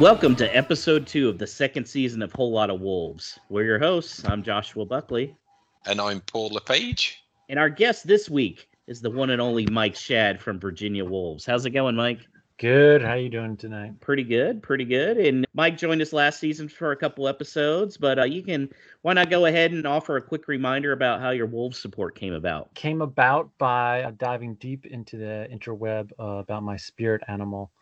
Welcome to episode two of the second season of Whole Lot of Wolves. We're your hosts. I'm Joshua Buckley. And I'm Paul LePage. And our guest this week is the one and only Mike Shad from Virginia Wolves. How's it going, Mike? Good. How are you doing tonight? Pretty good, pretty good. And Mike joined us last season for a couple episodes, but uh, you can why not go ahead and offer a quick reminder about how your Wolves support came about? Came about by uh, diving deep into the interweb uh, about my spirit animal,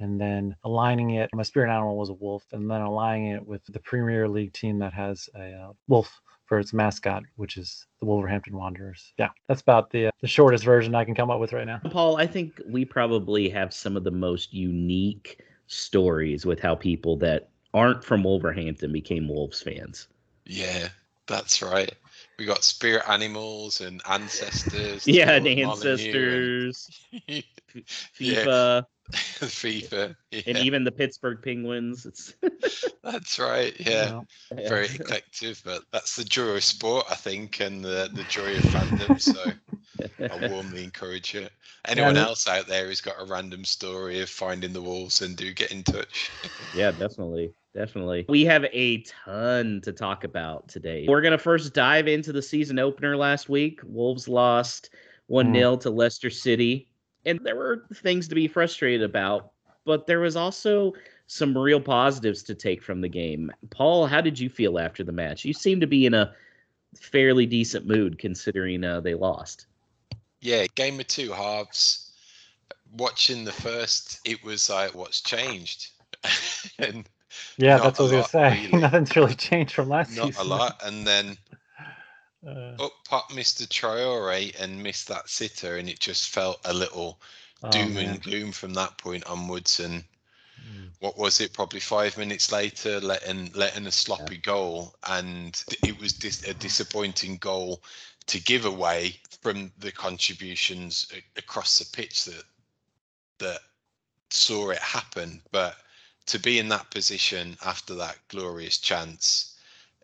and then aligning it. My spirit animal was a wolf, and then aligning it with the Premier League team that has a uh, wolf for its mascot, which is the Wolverhampton Wanderers. Yeah, that's about the uh, the shortest version I can come up with right now. Paul, I think we probably have some of the most unique stories with how people that aren't from Wolverhampton became Wolves fans. Yeah, that's right. We got spirit animals and ancestors. yeah, and ancestors. And... FIFA. FIFA, yeah. and even the Pittsburgh Penguins. It's that's right. Yeah. yeah. very eclectic, but that's the joy of sport, I think, and the the joy of fandom. So I warmly encourage it. Anyone yeah, else out there who's got a random story of finding the wolves, and do get in touch. yeah, definitely. Definitely. We have a ton to talk about today. We're going to first dive into the season opener last week. Wolves lost 1 0 mm. to Leicester City and there were things to be frustrated about, but there was also some real positives to take from the game. Paul, how did you feel after the match? You seem to be in a fairly decent mood considering uh, they lost. Yeah, game of two halves. Watching the first, it was like, what's changed? and yeah, that's what I was gonna say. Really. Nothing's really changed from last not season. Not a lot, and then uh, up popped Mr. Traore and missed that sitter, and it just felt a little oh, doom man. and gloom from that point onwards. And mm. what was it? Probably five minutes later, letting letting a sloppy yeah. goal, and it was dis- a disappointing goal to give away from the contributions across the pitch that that saw it happen. But to be in that position after that glorious chance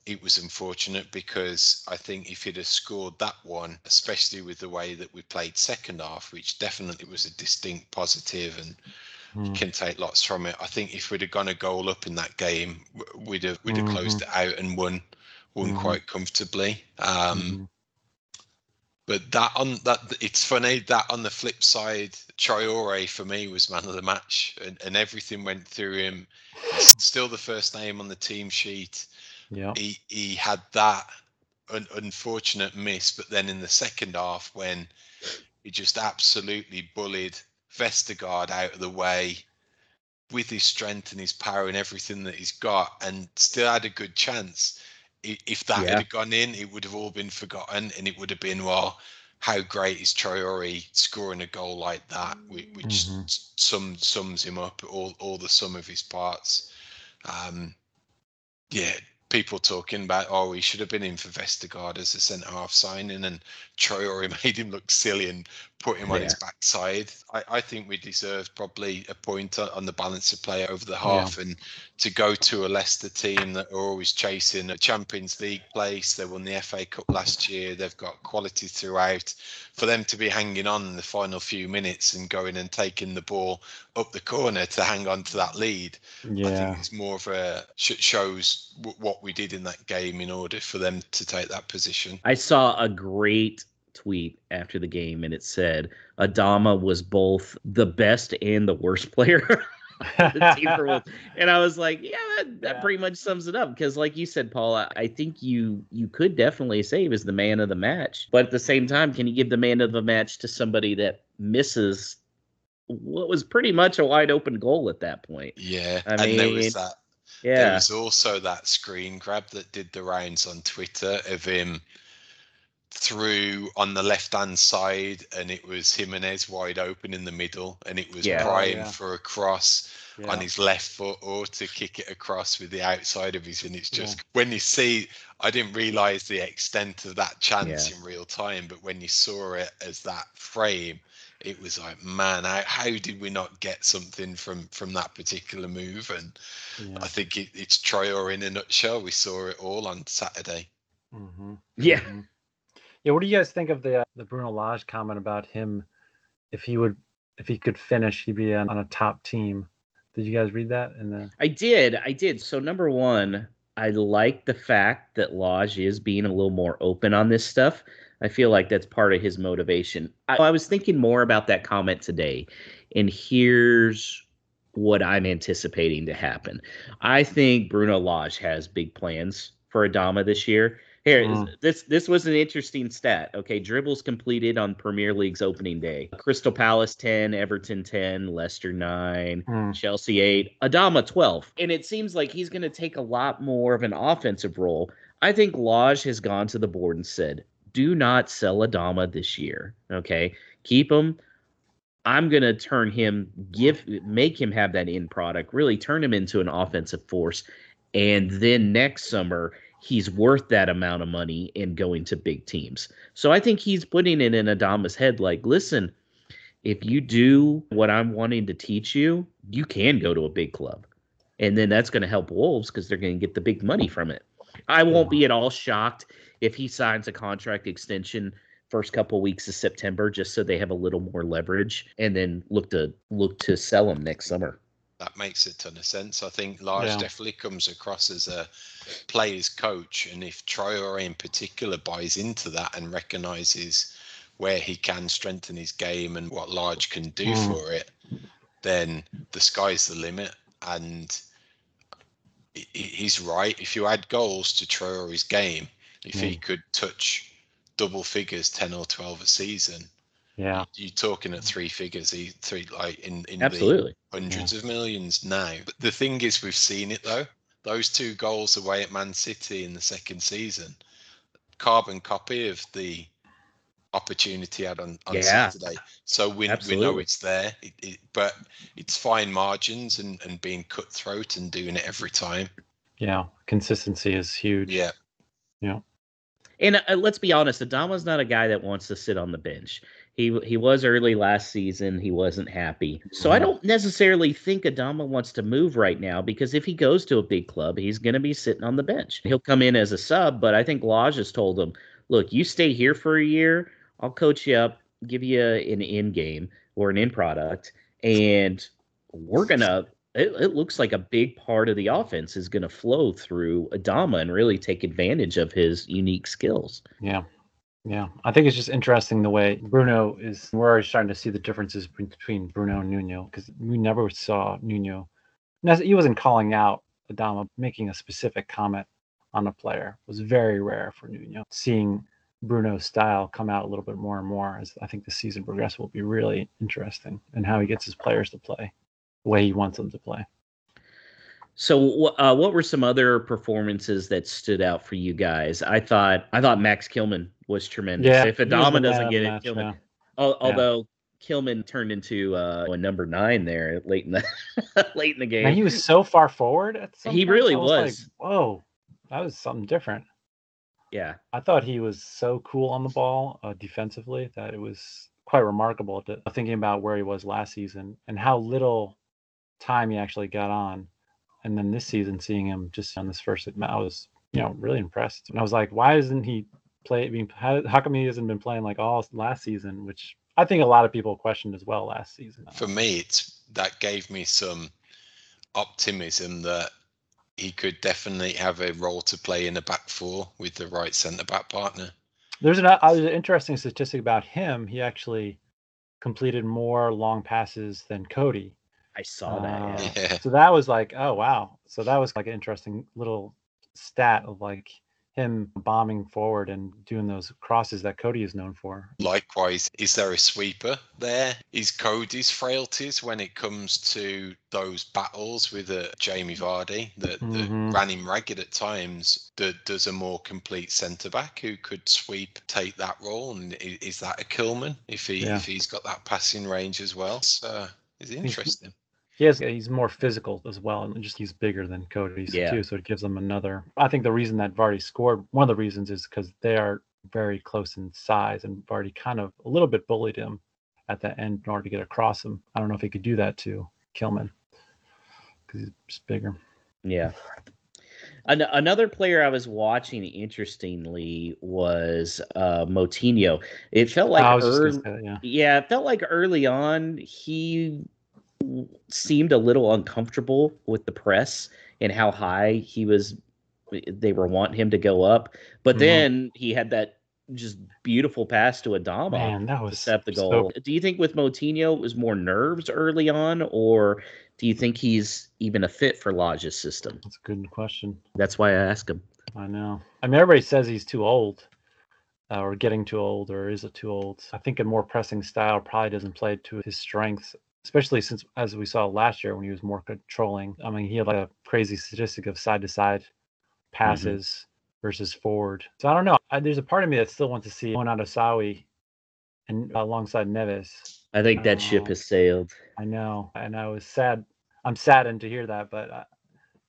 it was unfortunate because I think if he'd have scored that one, especially with the way that we played second half, which definitely was a distinct positive and mm. can take lots from it. I think if we'd have gone a goal up in that game, we'd have we'd have mm-hmm. closed it out and won won mm-hmm. quite comfortably. Um, mm-hmm. But that on that it's funny that on the flip side, Traore for me was man of the match, and, and everything went through him. still the first name on the team sheet yeah. He he had that un- unfortunate miss, but then in the second half when he just absolutely bullied Vestergaard out of the way with his strength and his power and everything that he's got, and still had a good chance. If that yeah. had gone in, it would have all been forgotten, and it would have been well. How great is Traore scoring a goal like that, which mm-hmm. sum, sums him up all all the sum of his parts. Um, yeah, people talking about, oh, he should have been in for Vestergaard as a centre half signing, and Traore made him look silly and put him yeah. on his backside. I, I, think we deserved probably a point on the balance of play over the half, yeah. and to go to a Leicester team that are always chasing a Champions League place. They won the FA Cup last year. They've got quality throughout. For them to be hanging on in the final few minutes and going and taking the ball up the corner to hang on to that lead, yeah. I think it's more of a shows what we did in that game in order for them to take that position. I saw a great tweet after the game and it said Adama was both the best and the worst player and I was like, yeah, that, that yeah. pretty much sums it up. Because, like you said, Paul, I, I, think you you could definitely say as the man of the match. But at the same time, can you give the man of the match to somebody that misses what was pretty much a wide open goal at that point? Yeah, I and mean, there was that. Yeah, there was also that screen grab that did the rounds on Twitter of him through on the left hand side and it was Jimenez wide open in the middle and it was yeah. Prime oh, yeah. for a cross yeah. on his left foot or to kick it across with the outside of his and it's just when you see I didn't realize the extent of that chance in real time but when you saw it as that frame it was like man how, how did we not get something from from that particular move and I think it, it's Traore in a nutshell we saw it all on Saturday mm-hmm. yeah mm-hmm. Yeah, what do you guys think of the uh, the Bruno Lage comment about him? If he would, if he could finish, he'd be on, on a top team Did you guys read that? In the I did. I did. So number one, I like the fact that Lage is being a little more open on this stuff. I feel like that's part of his motivation. I, I was thinking more about that comment today, and here's what I'm anticipating to happen. I think Bruno Lage has big plans for Adama this year. Here, mm. this this was an interesting stat. Okay, dribbles completed on Premier League's opening day. Crystal Palace 10, Everton 10, Leicester 9, mm. Chelsea 8, Adama 12. And it seems like he's going to take a lot more of an offensive role. I think Lage has gone to the board and said, "Do not sell Adama this year. Okay? Keep him I'm gonna turn him, give, make him have that end product, really turn him into an offensive force, and then next summer he's worth that amount of money and going to big teams. So I think he's putting it in Adama's head, like, listen, if you do what I'm wanting to teach you, you can go to a big club, and then that's going to help Wolves because they're going to get the big money from it. I won't be at all shocked if he signs a contract extension first couple weeks of September just so they have a little more leverage and then look to look to sell them next summer. That makes a ton of sense. I think Lage yeah. definitely comes across as a player's coach, and if Traore in particular buys into that and recognizes where he can strengthen his game and what Lage can do mm. for it, then the sky's the limit. And he's right. If you add goals to Traore's game, if mm. he could touch double figures, ten or twelve a season. Yeah, you're talking at three figures, three like in in absolutely the hundreds yeah. of millions now. But the thing is, we've seen it though. Those two goals away at Man City in the second season, carbon copy of the opportunity had on, on yeah. Saturday. So we, we know it's there, it, it, but it's fine margins and, and being cutthroat and doing it every time. Yeah, consistency is huge. Yeah. Yeah. And uh, let's be honest, Adama's not a guy that wants to sit on the bench. He he was early last season. He wasn't happy. So I don't necessarily think Adama wants to move right now because if he goes to a big club, he's going to be sitting on the bench. He'll come in as a sub, but I think Lage has told him, "Look, you stay here for a year. I'll coach you up, give you an in game or an in product, and we're gonna it, it looks like a big part of the offense is going to flow through Adama and really take advantage of his unique skills. Yeah. Yeah, I think it's just interesting the way Bruno is. We're already starting to see the differences between Bruno and Nuno because we never saw Nuno. He wasn't calling out Adama, making a specific comment on a player it was very rare for Nuno. Seeing Bruno's style come out a little bit more and more as I think the season progresses will be really interesting and how he gets his players to play the way he wants them to play. So, uh, what were some other performances that stood out for you guys? I thought I thought Max Kilman was tremendous. Yeah, if Adama doesn't get it, Kilman. Although yeah. Kilman turned into uh, a number nine there late in the late in the game. And he was so far forward. At some he point. really was. was. Like, Whoa, that was something different. Yeah, I thought he was so cool on the ball uh, defensively that it was quite remarkable. To, thinking about where he was last season and how little time he actually got on. And then this season, seeing him just on this first, I was, you know, really impressed. And I was like, why isn't he play? I mean, how, how come he hasn't been playing like all last season? Which I think a lot of people questioned as well last season. For me, it's that gave me some optimism that he could definitely have a role to play in the back four with the right centre back partner. There's an, uh, an interesting statistic about him. He actually completed more long passes than Coady I saw that. Yeah. yeah. So that was like, oh wow. So that was like an interesting little stat of like him bombing forward and doing those crosses that Coady is known for. Likewise, is there a sweeper there? Is Coady's frailties when it comes to those battles with uh, Jamie Vardy that, mm-hmm. that ran him ragged at times? That does a more complete centre back who could sweep take that role? And is that a Kilman if he yeah. if he's got that passing range as well? So it's interesting. He has he's more physical as well, and just he's bigger than Coady yeah. too, so it gives them another. I think the reason that Vardy scored one of the reasons is because they are very close in size, and Vardy kind of a little bit bullied him at the end in order to get across him. I don't know if he could do that to Kilman because he's just bigger. Yeah. An- another player I was watching, interestingly, was uh, Moutinho. It felt like early, yeah. yeah, it felt like early on he seemed a little uncomfortable with the press and how high he was. They were wanting him to go up, but Mhm. then he had that just beautiful pass to Adama Man, that to was set the so- goal. Do you think with Moutinho it was more nerves early on, or do you think he's even a fit for Lage's system? That's a good question. That's why I ask him. I know. I mean, everybody says he's too old, uh, or getting too old, or is it too old? I think a more pressing style probably doesn't play to his strengths, especially since, as we saw last year, when he was more controlling. I mean, he had like a crazy statistic of side to side passes versus forward. So I don't know. I, there's a part of me that still wants to see Owen Otasowie and alongside Neves. I think that ship Oh. has sailed. I know, and I was sad. I'm saddened to hear that, but uh,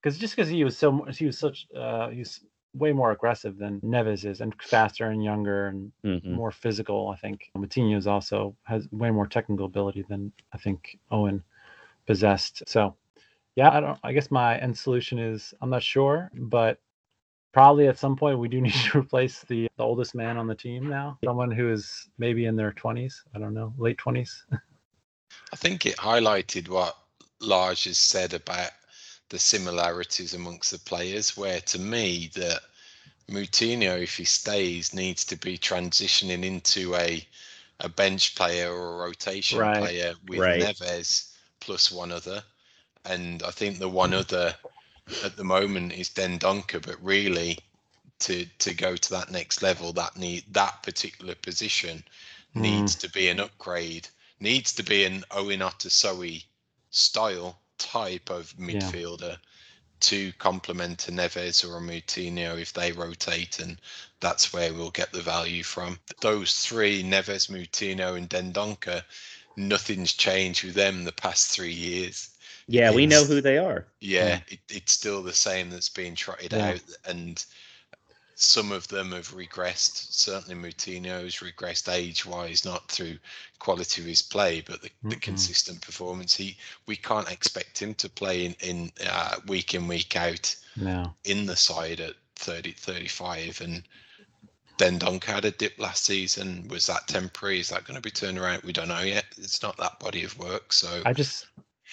because just because he was so, he was such, uh, he was way more aggressive than Neves is, and faster and younger and Mhm. more physical. I think Moutinho is also has way more technical ability than I think Owen possessed. So, yeah, I don't. I guess my end solution is I'm not sure, but probably at some point we do need to replace the, the oldest man on the team now. Someone who is maybe in their 20s. I don't know, late 20s. I think it highlighted what Lage has said about the similarities amongst the players, where to me that Moutinho, if he stays, needs to be transitioning into a a bench player or a rotation Right, player with right. Neves plus one other. And I think the one other at the moment is Dendoncker, but really to to go to that next level, that need that particular position Hmm. needs to be an upgrade, needs to be an Owen Otasowie style type of Yeah. midfielder to complement a Neves or a Moutinho if they rotate, and that's where we'll get the value from. Those three, Neves, Moutinho, and Dendoncker, nothing's changed with them the past three years. Yeah, we know who they are. Yeah, it, it's still the same that's being trotted Yeah. out, and some of them have regressed. Certainly, Moutinho's regressed age-wise, not through quality of his play, but the, the Mm-mm. consistent performance. He, we can't expect him to play in, in uh, week in week out No. in the side at 30, 35, and then Dunk had a dip last season. Was that temporary? Is that going to be turned around? We don't know yet. It's not that body of work, so I just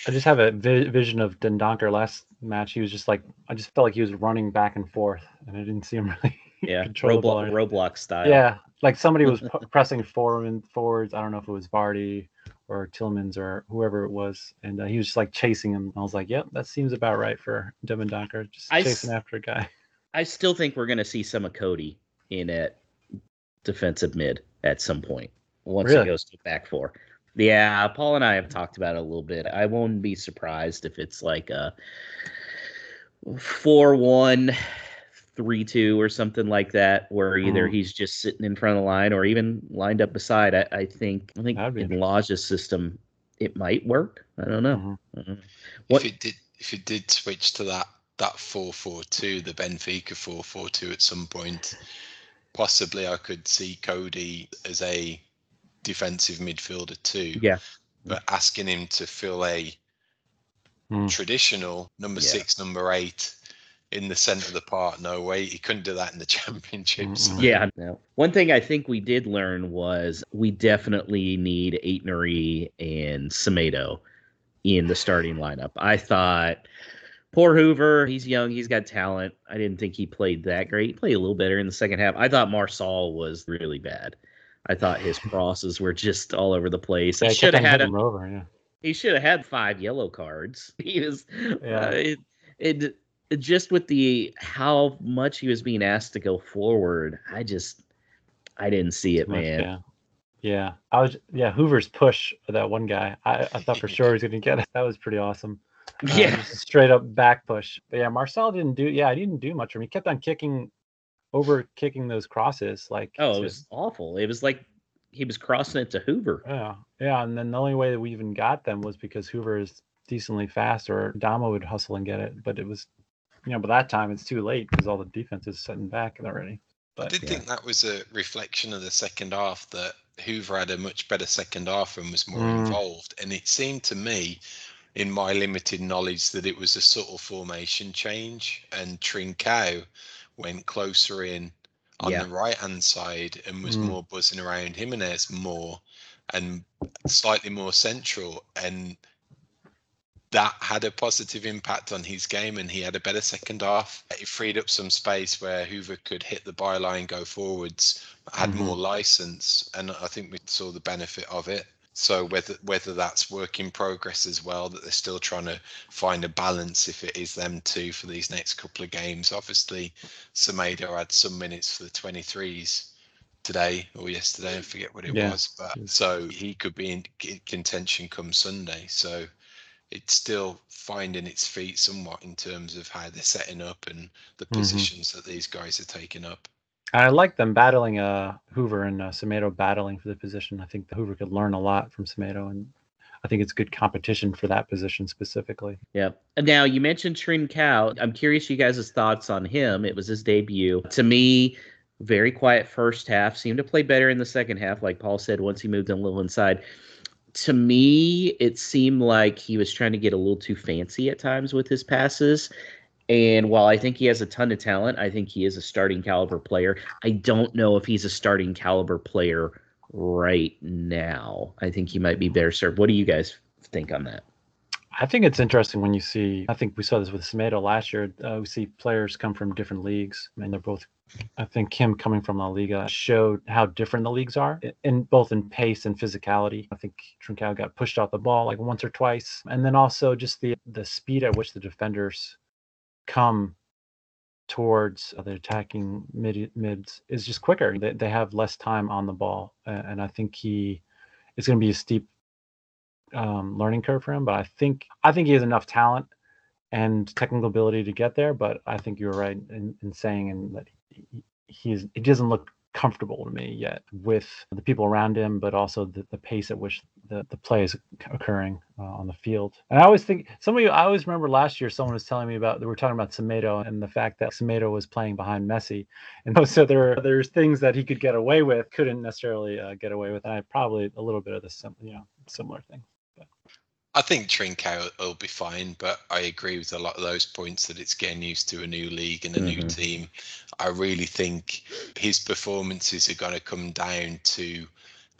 I just have a vi- vision of Dendoncker last match. He was just like I just felt like he was running back and forth, and I didn't see him really. Yeah, control the ball Roblox, Roblox style. Yeah, like somebody was pu- pressing forward forwards. I don't know if it was Vardy or Tielemans or whoever it was, and uh, he was just like chasing him. I was like, "Yep, that seems about right for Dendoncker, just I s- chasing after a guy." I still think we're going to see some of Coady in at defensive mid at some point once Really? it goes to back four. Yeah, Paul and I have talked about it a little bit. I won't be surprised if it's like a four one three two or something like that, where either Mm. he's just sitting in front of the line or even lined up beside. I, I think I think That'd in Lage's system it might work. I don't know. Mhm. I don't know. What- if it did if it did switch to that that 442 the benfica 442 at some point possibly i could see coady as a defensive midfielder too Yeah. but asking him to fill a Mm. traditional number Yeah. six number eight in the center of the park no way he couldn't do that in the championships Mm-mm. Yeah. No. One thing I think we did learn was we definitely need Aït-Nouri and Semedo in the starting lineup. I thought poor Hoever, he's young, he's got talent. I didn't think he played that great. He played a little better in the second half. I thought Marçal was really bad. I thought his crosses were just all over the place. Yeah, he should have had a, him over. Yeah. he should have had five yellow cards. He was Yeah. uh, it, it it just with the how much he was being asked to go forward. I just I didn't see it, Much, man. Yeah. Yeah. I was yeah, Hoever's push for that one guy. I, I thought for sure he was gonna get it. That was pretty awesome. Uh, Yeah. straight up back push. But yeah, Marçal didn't do yeah, he didn't do much. Mean he kept on kicking over kicking those crosses like Oh, it to- was awful. It was like he was crossing it to Hoever. yeah. Yeah. And then the only way that we even got them was because Hoever is decently fast or Dama would hustle and get it. But it was you know, by that time it's too late because all the defense is setting back already. I But did yeah. think that was a reflection of the second half that Hoever had a much better second half and was more Mm. involved. And it seemed to me, in my limited knowledge, that it was a subtle formation change. And Trincao went closer in on Yeah. the right hand side and was Mm. more buzzing around Jimenez more and slightly more central. And that had a positive impact on his game and he had a better second half. It freed up some space where Hoever could hit the byline, go forwards, had mm-hmm. more license, and I think we saw the benefit of it. So whether whether that's work in progress as well, that they're still trying to find a balance if it is them two for these next couple of games. Obviously, Semedo had some minutes for the 23s today or yesterday, I forget what it yeah. was, but so he could be in contention come Sunday. So it's still finding its feet somewhat in terms of how they're setting up and the mm-hmm. positions that these guys are taking up. I like them battling uh, Hoever and uh, Semedo battling for the position. I think the Hoever could learn a lot from Semedo, and I think it's good competition for that position specifically. Yeah. Now you mentioned Trincao. I'm curious you guys' thoughts on him. It was his debut. To me, very quiet first half. Seemed to play better in the second half, like Paul said. Once he moved a little inside, to me, it seemed like he was trying to get a little too fancy at times with his passes. And while I think he has a ton of talent, I think he is a starting caliber player. I don't know if he's a starting caliber player right now. I think he might be better served. What do you guys think on that? I think it's interesting when you see. I think we saw this with Semedo last year. Uh, we see players come from different leagues. I mean, they're both. I think him coming from La Liga showed how different the leagues are, in both in pace and physicality. I think Trincao got pushed off the ball like once or twice, and then also just the the speed at which the defenders come towards the attacking mid mids is just quicker. They they have less time on the ball, and I think he it's going to be a steep um, learning curve for him. But I think I think he has enough talent and technical ability to get there. But I think you're right in, in saying and that he, he's he doesn't look comfortable to me yet with the people around him, but also the, the pace at which the, the play is occurring uh, on the field. And I always think some of you, I always remember last year someone was telling me about, they were talking about Semedo and the fact that Semedo was playing behind Messi. And so there, there's things that he could get away with, couldn't necessarily uh, get away with. And I probably a little bit of the you know, similar thing. I think Trincao will be fine, but I agree with a lot of those points that it's getting used to a new league and a mm-hmm. new team. I really think his performances are going to come down to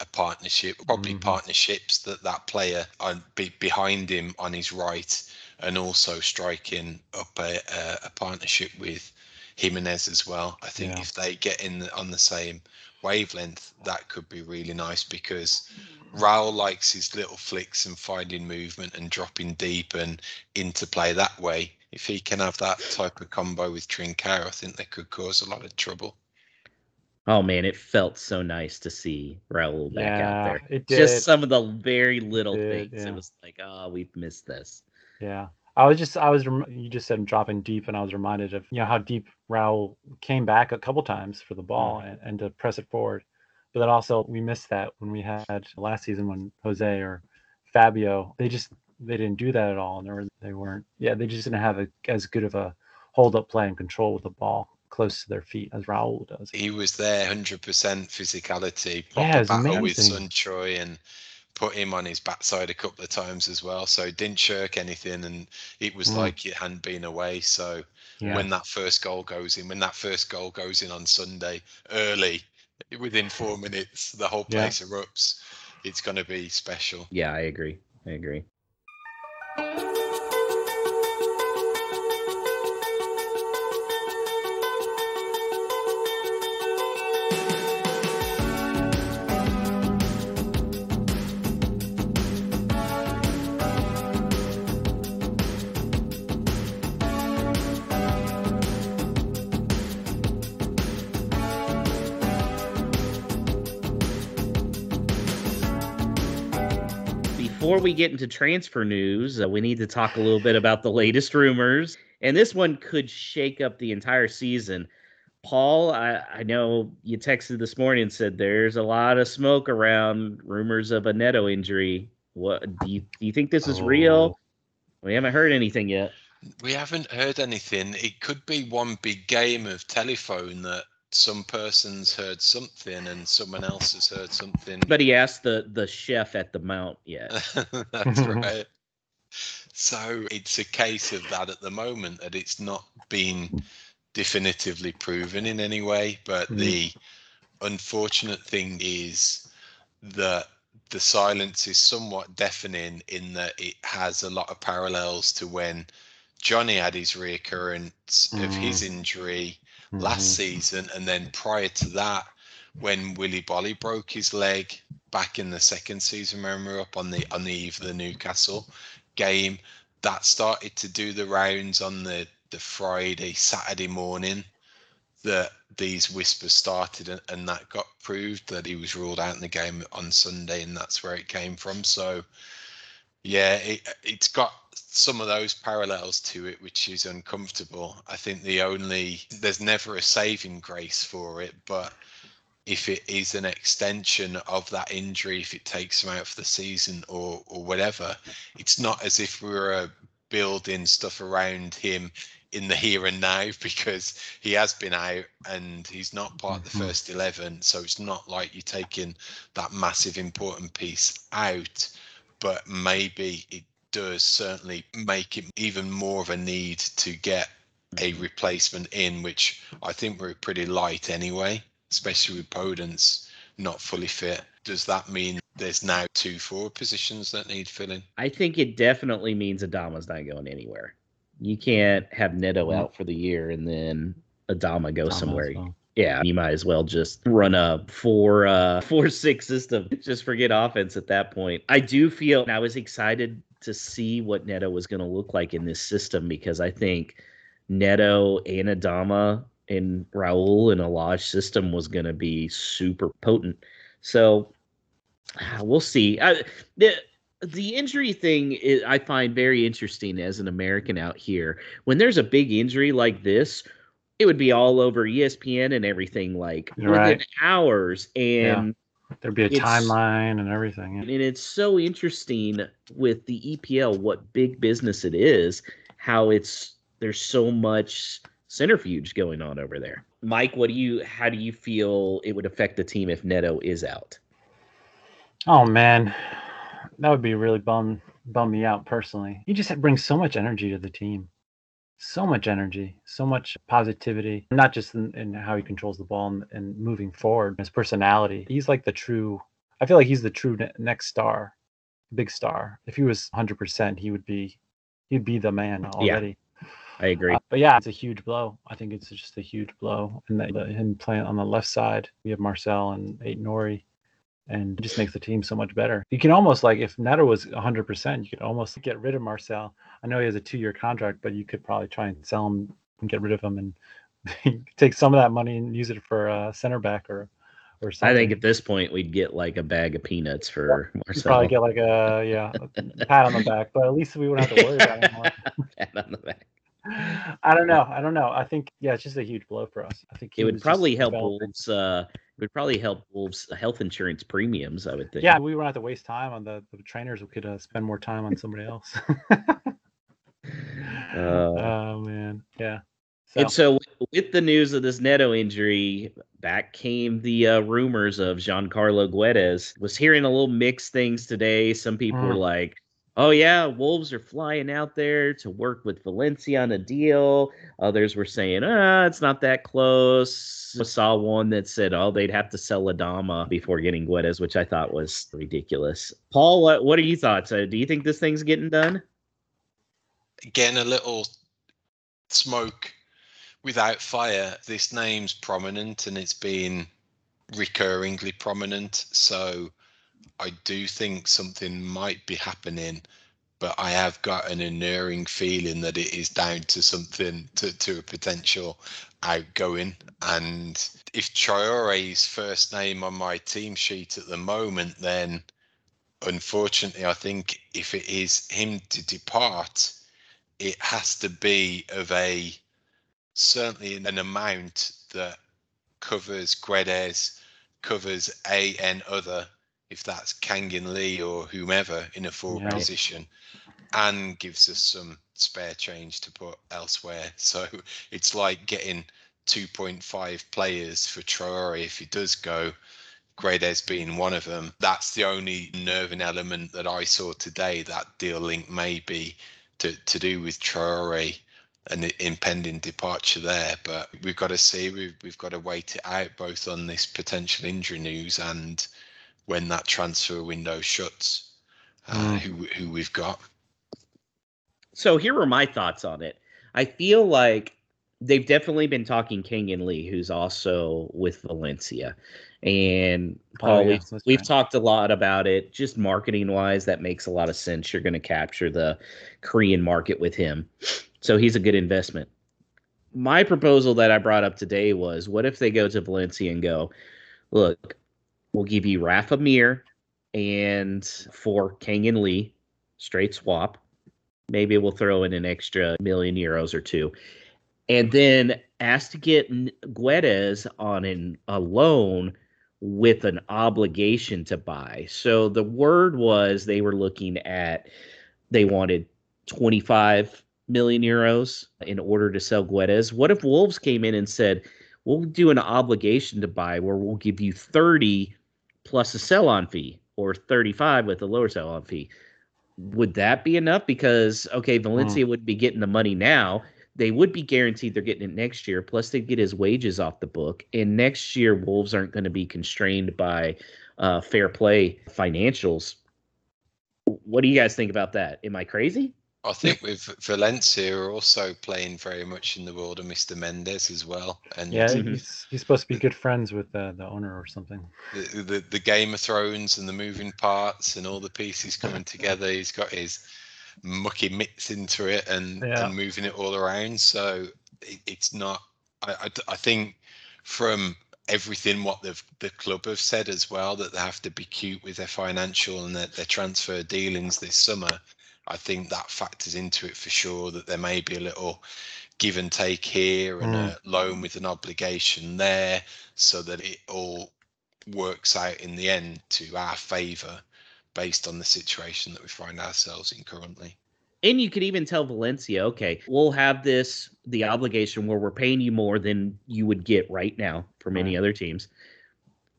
a partnership, probably mm-hmm. partnerships that that player on be behind him on his right, and also striking up a, a, a partnership with Jimenez as well. I think yeah. if they get in on the same wavelength, that could be really nice because mm-hmm. Raul likes his little flicks and finding movement and dropping deep and into play that way. If he can have that type of combo with Trincao, I think they could cause a lot of trouble. Oh man, it felt so nice to see Raul back yeah, out there. It did. Just some of the very little did, things. Yeah. It was like, oh, we've missed this. Yeah. I was just, I was, you just said dropping deep, and I was reminded of, you know, how deep Raul came back a couple times for the ball mm. and, and to press it forward. But then also we missed that when we had last season when Jose or Fabio they just they didn't do that at all, and they were they weren't yeah they just didn't have a, as good of a hold up play and control with the ball close to their feet as Raul does. He was there, hundred percent physicality. Yeah, battle amazing. with Söyüncü and put him on his backside a couple of times as well. So didn't shirk anything, and it was mm. like it hadn't been away. So yeah. when that first goal goes in, when that first goal goes in on Sunday early, within four minutes the whole place yeah. erupts it's going to be special yeah i agree i agree before we get into transfer news, uh, we need to talk a little bit about the latest rumors. And this one could shake up the entire season. Paul, I, I know you texted this morning and said there's a lot of smoke around rumors of a Neto injury. What do you do you think this is oh. real? We haven't heard anything yet. We haven't heard anything. It could be one big game of telephone that some person's heard something and someone else has heard something. But he asked the the chef at the mount yet. That's right. So it's a case of that at the moment that it's not been definitively proven in any way. But mm. the unfortunate thing is that the silence is somewhat deafening in that it has a lot of parallels to when Johnny had his reoccurrence mm. of his mm. injury mm-hmm. last season, and then prior to that, when Willy Boly broke his leg back in the second season, when we were up on the on the eve of the Newcastle game, that started to do the rounds on the the Friday Saturday morning that these whispers started and, and that got proved that he was ruled out in the game on Sunday and that's where it came from. So yeah, it, it's got some of those parallels to it, which is uncomfortable. I think the only there's never a saving grace for it, but if it is an extension of that injury, if it takes him out for the season or or whatever, it's not as if we were building stuff around him in the here and now because he has been out and he's not part mm-hmm. of the mm-hmm. first 11 so it's not like you're taking that massive important piece out but maybe it does certainly make it even more of a need to get a mm-hmm. replacement in which i think we're pretty light anyway especially with podence not fully fit does that mean there's now two forward positions that need filling i think it definitely means adama's not going anywhere you can't have Neto yeah. out for the year and then Adama go Adama somewhere. Well. Yeah, you might as well just run a four uh four six system. Just forget offense at that point. I do feel I was excited to see what Neto was going to look like in this system because I think Neto and Adama and Raul in a Ilage system was going to be super potent. So ah, we'll see. I, the, the injury thing is, I find very interesting as an American out here. When there's a big injury like this, it would be all over ESPN and everything like within right. hours. And. There'd be a timeline and everything. Yeah. And it's so interesting with the EPL what big business it is, how it's there's so much centrifuge going on over there. Mike, what do you how do you feel it would affect the team if Neto is out? Oh man that would be really bum bum me out personally. He just brings so much energy to the team, so much energy, so much positivity. Not just in, in how he controls the ball and, and, moving forward, his personality. He's like the true. I feel like he's the true ne- next star, big star. If he was 100, percent he would be, he'd be the man already. Yeah, I agree. Uh, but yeah, it's a huge blow. I think it's just a huge blow. And that, him playing on the left side, we have Marçal and Aït-Nouri and just makes the team so much better. You can almost like if Neto was 100%, you could almost get rid of Marçal. I know he has a two-year contract, but you could probably try and sell him and get rid of him and take some of that money and use it for a center back or or something. I think at this point we'd get like a bag of peanuts for yeah, Marçal. Probably get like a yeah a pat on the back, but at least we wouldn't have to worry about it anymore. pat on the back. I don't know. I don't know. I think yeah, it's just a huge blow for us. I think it would probably help Wolves. Uh, it would probably help Wolves health insurance premiums. I would think. Yeah, we wouldn't have to waste time on the, the trainers. We could uh, spend more time on somebody else. uh, oh man, yeah. So. And so, with the news of this Neto injury, back came the uh, rumors of Gonçalo Guedes. Was hearing a little mixed things today. Some people mm. were like, oh yeah, Wolves are flying out there to work with Valencia on a deal. Others were saying, ah, it's not that close. I saw one that said, oh, they'd have to sell Adama before getting Guedes, which I thought was ridiculous. Paul, what what are your thoughts? Uh, do you think this thing's getting done? Getting a little smoke without fire. This name's prominent and it's been recurringly prominent. So I do think something might be happening, but I have got an inuring feeling that it is down to something to, to a potential outgoing. And if Traore's first name on my team sheet at the moment, then unfortunately, I think if it is him to depart, it has to be of a certainly an amount that covers Guedes, covers a and other if that's Kangin Lee or whomever in a forward yeah. position, and gives us some spare change to put elsewhere. So it's like getting 2.5 players for Traore if he does go. Guedes being one of them. That's the only nerving element that I saw today. That deal link may be to, to do with Traore and the impending departure there. But we've got to see. We've, we've got to wait it out both on this potential injury news and when that transfer window shuts. Uh, who who we've got. So here are my thoughts on it. I feel like they've definitely been talking Kangin Lee, who's also with Valencia. And Paul, Oh, yeah, we've, we've right. talked a lot about it. Just marketing wise, that makes a lot of sense. You're going to capture the Korean market with him. So he's a good investment. My proposal that I brought up today was what if they go to Valencia and go, look, we'll give you Rafa Mir and for Kangin Lee, straight swap. Maybe we'll throw in an extra million euros or two. And then ask to get Guedes on an, a loan with an obligation to buy. So the word was they were looking at, they wanted 25 million euros in order to sell Guedes. What if Wolves came in and said, we'll do an obligation to buy where we'll give you 30 plus a sell on fee or 35 with a lower sell on fee? Would that be enough? Because, okay, Valencia would be getting the money now they would be guaranteed they're getting it next year. Plus, they'd get his wages off the book. And next year, Wolves aren't going to be constrained by uh, fair play financials. What do you guys think about that? Am I crazy? I think with Valencia are also playing very much in the world of Mr. Mendes as well, and Yeah, Mhm. he's, he's supposed to be good friends with uh, the owner or something. the, the the Game of Thrones and the moving parts and all the pieces coming together. He's got his mucky mitts into it and, Yeah. and moving it all around. So it, it's not. I I think from everything what the the club have said as well that they have to be cute with their financial and their, their transfer dealings this summer. I think that factors into it for sure that there may be a little give and take here and a mm. loan with an obligation there so that it all works out in the end to our favour based on the situation that we find ourselves in currently. And you could even tell Valencia, okay, we'll have this the obligation where we're paying you more than you would get right now from any Right. other teams.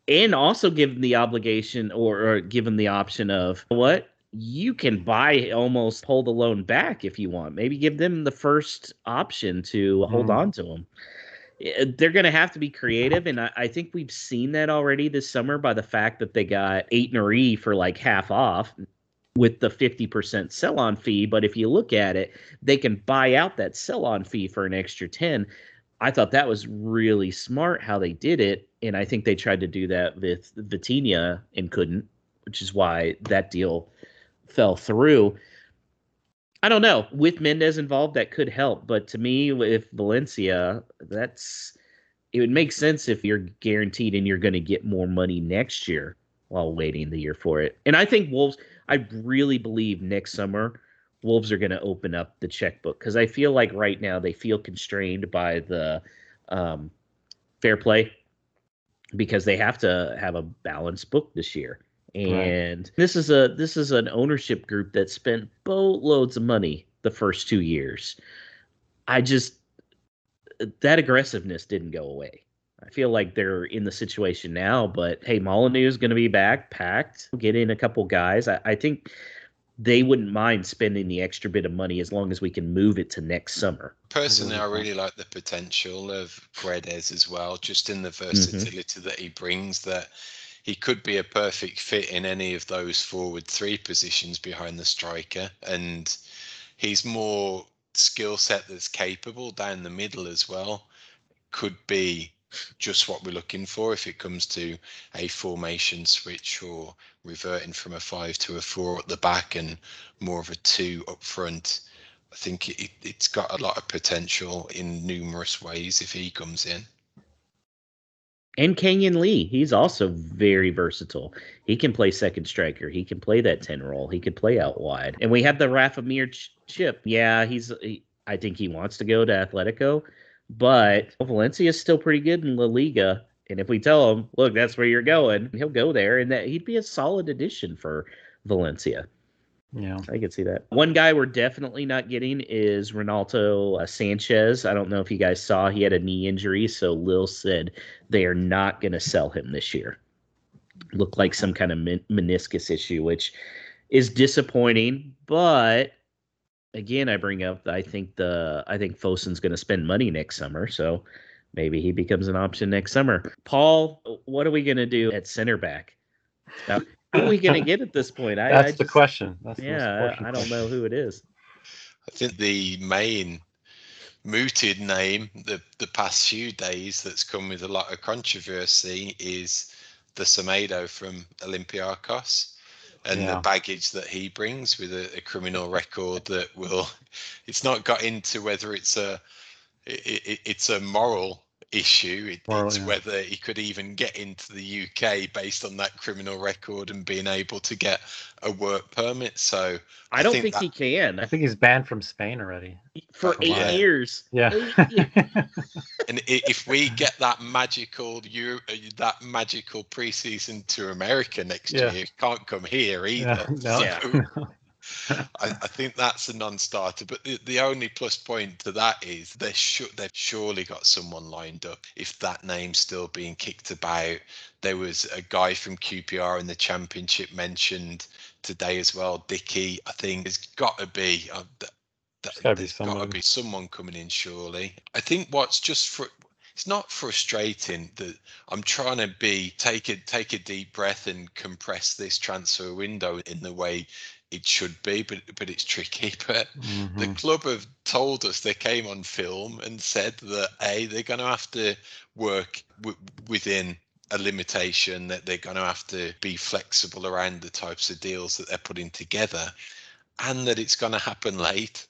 And also give them the obligation or, or give them the option of what you can buy almost pull the loan back if you want. Maybe give them the first option to hold Mm. on to them. They're going to have to be creative, and I, I think we've seen that already this summer by the fact that they got eight and for like half off with the 50% sell on fee. But if you look at it, they can buy out that sell on fee for an extra 10. I thought that was really smart how they did it. And I think they tried to do that with Vitinha and couldn't, which is why that deal fell through. I don't know. With Mendes involved, that could help. But to me, with Valencia, that's it would make sense if you're guaranteed and you're going to get more money next year while waiting the year for it. And I think Wolves, I really believe next summer Wolves are going to open up the checkbook because I feel like right now they feel constrained by the um, fair play because they have to have a balanced book this year. And this is a this is an ownership group that spent boatloads of money the first two years. I just that aggressiveness didn't go away. I feel like they're in the situation now, but hey, Molyneux is going to be back, packed. Get in a couple guys. I, I think they wouldn't mind spending the extra bit of money as long as we can move it to next summer. Personally, I really like the potential of Guedes as well, just in the mm-hmm. versatility that he brings. That he could be a perfect fit in any of those forward three positions behind the striker, and he's more skill set that's capable down the middle as well. Could be just what we're looking for if it comes to a formation switch or reverting from a five to a four at the back and more of a two up front. I think it, it's got a lot of potential in numerous ways if he comes in. And Kangin Lee, he's also very versatile. He can play second striker. He can play that 10 role. He could play out wide. And we have the Rafa Mir ch- chip. Yeah, he's he, I think he wants to go to Atletico, but Valencia is still pretty good in La Liga. And if we tell him, look, that's where you're going, he'll go there and that he'd be a solid addition for Valencia. Yeah. I can see that. One guy we're definitely not getting is Renato uh, Sanches. I don't know if you guys saw he had a knee injury, so Lille said they are not going to sell him this year. Looked like some kind of men- meniscus issue, which is disappointing. But again, I bring up I think the I think Fosun's going to spend money next summer, so maybe he becomes an option next summer. Paul, what are we going to do at center back? Who are we gonna get at this point? I, That's I the question. That's the most Yeah, important I, I don't know who it is. I think the main mooted name the the past few days that's come with a lot of controversy is the Semedo from Olympiacos and Yeah. the baggage that he brings with a, a criminal record that will it's not got into whether it's a it, it, it's a moral issue it, Moral, it's yeah. whether he could even get into the UK based on that criminal record and being able to get a work permit so I don't think think, that- he can I think he's banned from Spain already. for Come eight on. years. Yeah. And if we get that magical Euro, uh, that magical preseason to America next Yeah. year, it can't come here yeah. either. No. Yeah. I, I think that's a non-starter. But the, the only plus point to that is they should they've surely got someone lined up. If that name's still being kicked about, there was a guy from QPR in the championship mentioned today as well. Dicky, I think there's got to be. Uh, th- th- There's gotta be there's got to be someone coming in surely. I think what's just for it's not frustrating that I'm trying to be take a take a deep breath and compress this transfer window in the way it should be, but but it's tricky. But the Mhm. club have told us they came on film and said that a they're going to have to work w- within a limitation that they're going to have to be flexible around the types of deals that they're putting together and that it's going to happen late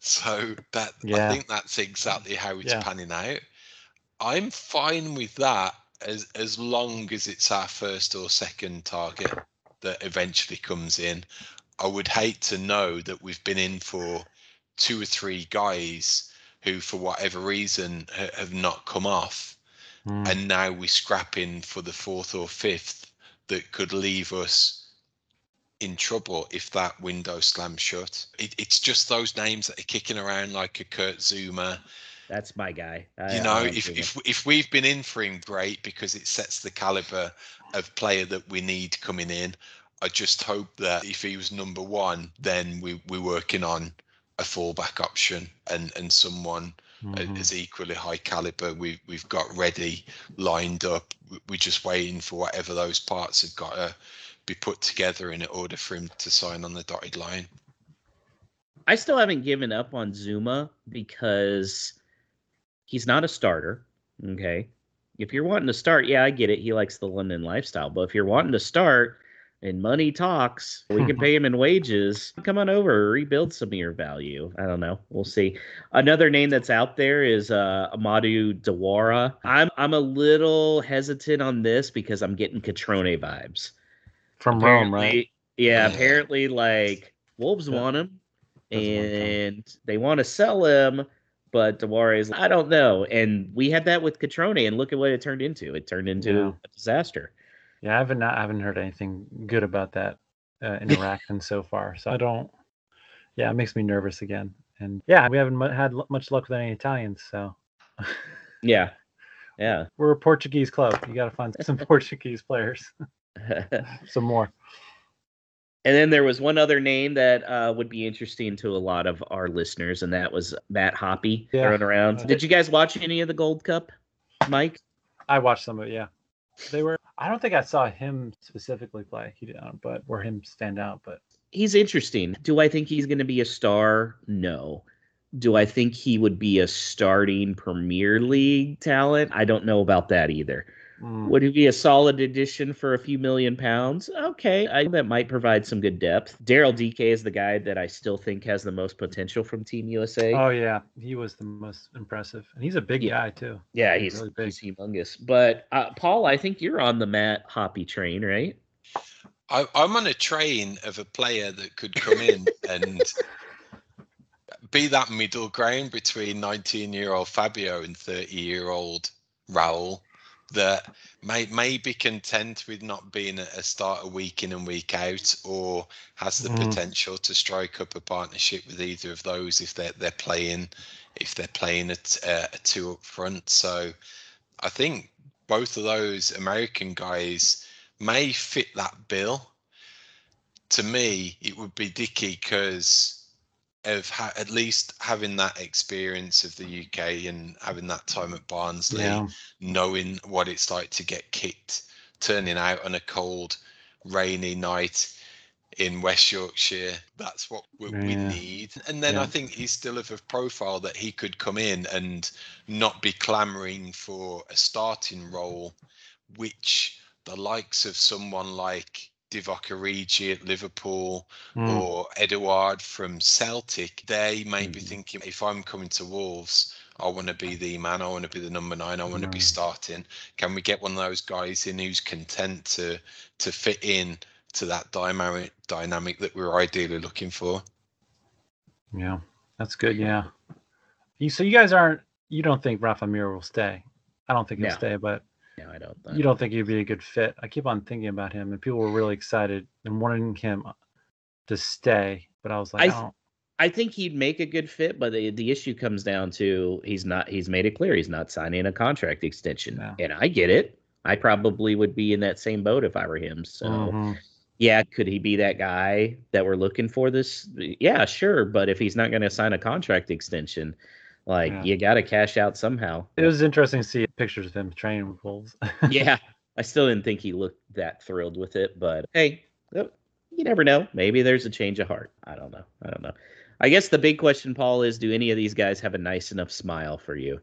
so that i think that's exactly how it's Yeah. panning out i'm fine with that as as long as it's our first or second target that eventually comes in i would hate to know that we've been in for two or three guys who for whatever reason ha- have not come off Mm. and now we're scrapping for the fourth or fifth that could leave us in trouble if that window slams shut. It, it's just those names that are kicking around like a Kurt Zouma. That's my guy. I- You know, if, if if we've been in for him, great because it sets the caliber of player that we need coming in. I just hope that if he was number one, then we we're working on a fallback option and and someone Mhm. is equally high caliber. We've we've got ready lined up. We're just waiting for whatever those parts have got to be put together in order for him to sign on the dotted line. I still haven't given up on Zouma because he's not a starter. Okay. If you're wanting to start, yeah, I get it. He likes the London lifestyle. But if you're wanting to start and money talks, we can pay him in wages. Come on over, rebuild some of your value. I don't know. We'll see. Another name that's out there is uh Amadou Diawara. I'm I'm a little hesitant on this because I'm getting Cutrone vibes. From Rome, right? Yeah, Yeah. apparently, like Wolves Yeah. want him, Does want him. and they want to sell him, but Diawara's I don't know. And we had that with Cutrone, and look at what it turned into. It turned into Yeah. a disaster. Yeah, I haven't I haven't heard anything good about that uh, interaction so far. So I don't. Yeah, it makes me nervous again. And yeah, we haven't had much luck with any Italians. So Yeah, yeah. we're a Portuguese club. You got to find some Portuguese players, some more. Then there was one other name that uh, would be interesting to a lot of our listeners, and that was Matt Hoppe Yeah. throwing around. Uh, Did you guys watch any of the Gold Cup, Mike? I watched some of it. Yeah, they were. I don't think I saw him specifically play. He didn't, but or him stand out. But he's interesting. Do I think he's going to be a star? No. Do I think he would be a starting Premier League talent? I don't know about that either. Mm, Would he be a solid addition for a few million pounds? Okay, I think that might provide some good depth. Daryl Dike is the guy that I still think has the most potential from Team USA. oh yeah, he was the most impressive, and he's a big Yeah. guy too. yeah, he's, really big. he's humongous. But uh, Paul, I think you're on the Matt Hoppe train, right? I, I'm on a train of a player that could come in and be that middle ground between 19 year old Fabio and 30 year old Raul that may, may be content with not being a, a starter week in and week out or has the Mhm. potential to strike up a partnership with either of those if they're, they're playing if they're playing at uh, a two up front so I think both of those American guys may fit that bill. To me, it would be Dicky because of ha- at least having that experience of the UK and having that time at Barnsley, Yeah, knowing what it's like to get kicked, turning out on a cold rainy night in West Yorkshire. That's what we, we need. And then I think he's still of a profile that he could come in and not be clamoring for a starting role, which the likes of someone like Divock Origi at Liverpool Mm. or Edouard from Celtic, they may be Mhm. thinking, if I'm coming to Wolves, I want to be the man. I want to be the number nine. I want to be Mm. starting. Can we get one of those guys in who's content to to fit in to that dynamic dynamic that we're ideally looking for? Yeah, that's good. Yeah. You, so you guys aren't. You don't think Rafa Mir will stay? I don't think he'll No. stay, but I don't. you don't think he'd be a good fit. I keep on thinking about him, and people were really excited and wanting him to stay. But I was like, I I, don't. I think he'd make a good fit, but the, the issue comes down to he's not. He's made it clear he's not signing a contract extension, No. and I get it. I probably would be in that same boat if I were him. So Mhm. yeah, could he be that guy that we're looking for? This, yeah, sure. But if he's not going to sign a contract extension, like Yeah. you got to cash out somehow. It was interesting to see pictures of him training with Wolves. yeah, I still didn't think he looked that thrilled with it, but hey, uh, you never know. Maybe there's a change of heart. I don't know. I don't know. I guess the big question, Paul, is do any of these guys have a nice enough smile for you?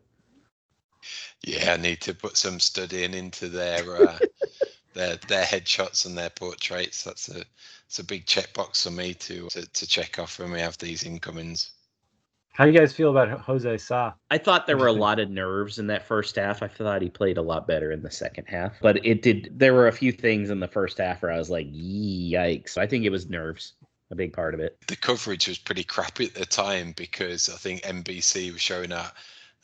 Yeah, I need to put some studying into their uh, their their headshots and their portraits. That's a it's a big checkbox for me to, to to check off when we have these incomings. How do you guys feel about Jose Sa? I thought there were a lot of nerves in that first half. I thought he played a lot better in the second half, but it did. There were a few things in the first half where I was like, "Yikes!" I think it was nerves, a big part of it. The coverage was pretty crappy at the time because I think NBC was showing a,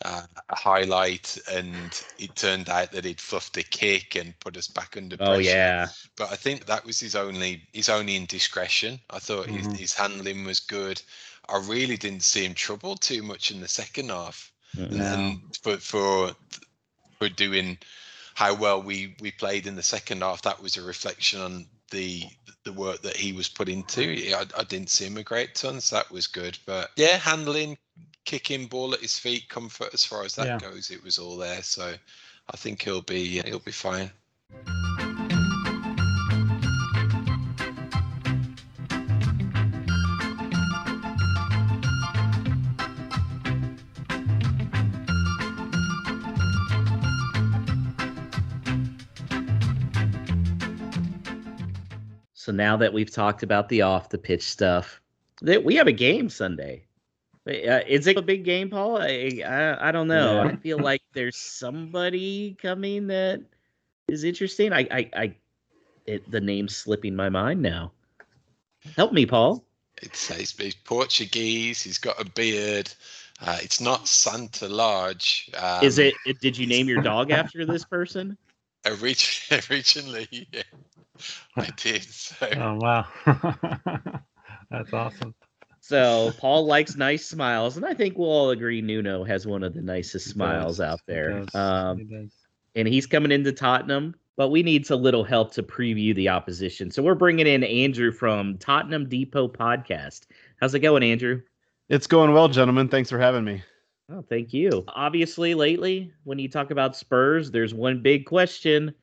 uh, a highlight, and it turned out that he'd fluffed a kick and put us back under pressure. Oh yeah, but I think that was his only his only indiscretion. I thought Mhm. his, his handling was good. I really didn't see him troubled too much in the second half. Mm-mm. No. and for for for doing how well we we played in the second half, that was a reflection on the the work that he was put into. I, I didn't see him a great ton, so that was good. But yeah, handling, kicking, ball at his feet, comfort as far as that Yeah. goes, it was all there. So I think he'll be he'll be fine. So now that we've talked about the off the pitch stuff, that we have a game Sunday. Uh, is it a big game, Paul? I I, I don't know. Yeah. I feel like there's somebody coming that is interesting. I I, I it, the name's slipping my mind now. Help me, Paul. It's he's, he's Portuguese. He's got a beard. Uh, it's not Santa Large. Um, is it, it? Did you name your dog after this person? orig- originally? Yeah, I did. So Oh wow, that's awesome. So Paul likes nice smiles, and I think we'll all agree Nuno has one of the nicest He smiles does, out he there. does, Um, he does. and he's coming into Tottenham, but we need a little help to preview the opposition. So we're bringing in Andrew from Tottenham Depot Podcast. How's it going, Andrew? It's going well, gentlemen. Thanks for having me. Oh, thank you. Obviously, lately, when you talk about Spurs, there's one big question.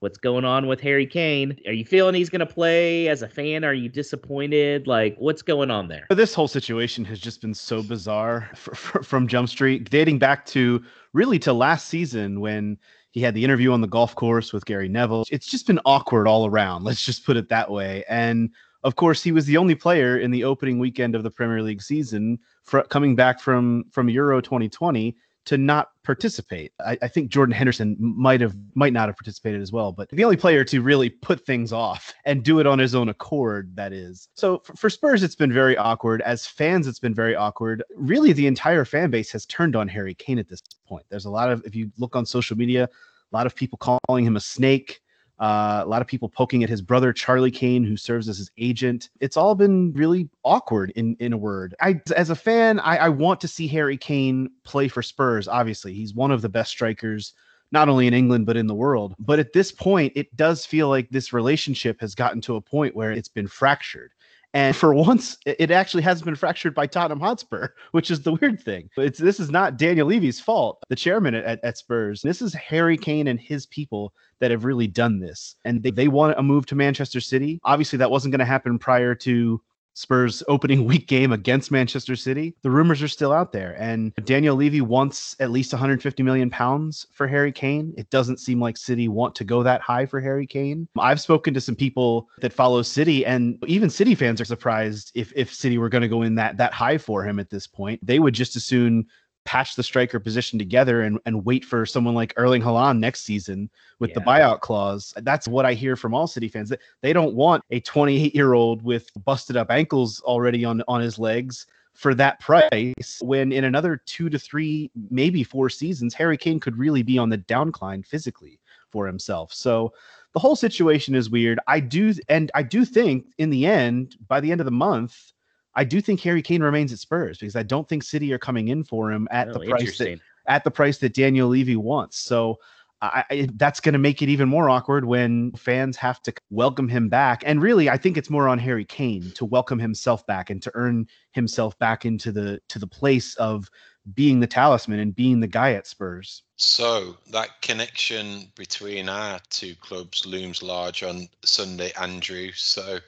What's going on with Harry Kane? Are you feeling he's going to play as a fan? Are you disappointed? Like, what's going on there? This whole situation has just been so bizarre f f from Jump Street, dating back to really to last season when he had the interview on the golf course with Gary Neville. It's just been awkward all around. Let's just put it that way. And of course, he was the only player in the opening weekend of the Premier League season fr- coming back from from Euro 2020 to not participate. I, I think Jordan Henderson might have might not have participated as well, but the only player to really put things off and do it on his own accord, that is. So for, for Spurs, it's been very awkward. As fans, it's been very awkward. Really, the entire fan base has turned on Harry Kane at this point. There's a lot of, if you look on social media, a lot of people calling him a snake. Uh, a lot of people poking at his brother Charlie Kane, who serves as his agent. It's all been really awkward, in in a word. I, as a fan, I, I want to see Harry Kane play for Spurs. Obviously, he's one of the best strikers, not only in England but in the world. But at this point, it does feel like this relationship has gotten to a point where it's been fractured. And for once, it actually hasn't been fractured by Tottenham Hotspur, which is the weird thing. It's this is not Daniel Levy's fault, the chairman at, at Spurs. This is Harry Kane and his people that have really done this. And they, they want a move to Manchester City. Obviously, that wasn't going to happen prior to Spurs opening week game against Manchester City. The rumors are still out there, and Daniel Levy wants at least 150 million pounds for Harry Kane. It doesn't seem like City want to go that high for Harry Kane. I've spoken to some people that follow City, and even City fans are surprised if if City were going to go in that that high for him at this point. They would just as soon patch the striker position together and, and wait for someone like Erling Haaland next season with yeah. the buyout clause. That's what I hear from all City fans. That they don't want a 28 year old with busted up ankles already on on his legs for that price when in another two to three, maybe four seasons, Harry Kane could really be on the downcline physically for himself. So the whole situation is weird. I do, and I do think in the end, by the end of the month, I do think Harry Kane remains at Spurs because I don't think City are coming in for him at oh, the price that at the price that Daniel Levy wants. So I, I, that's going to make it even more awkward when fans have to welcome him back. And really, I think it's more on Harry Kane to welcome himself back and to earn himself back into the to the place of being the talisman and being the guy at Spurs. So that connection between our two clubs looms large on Sunday, Andrew. So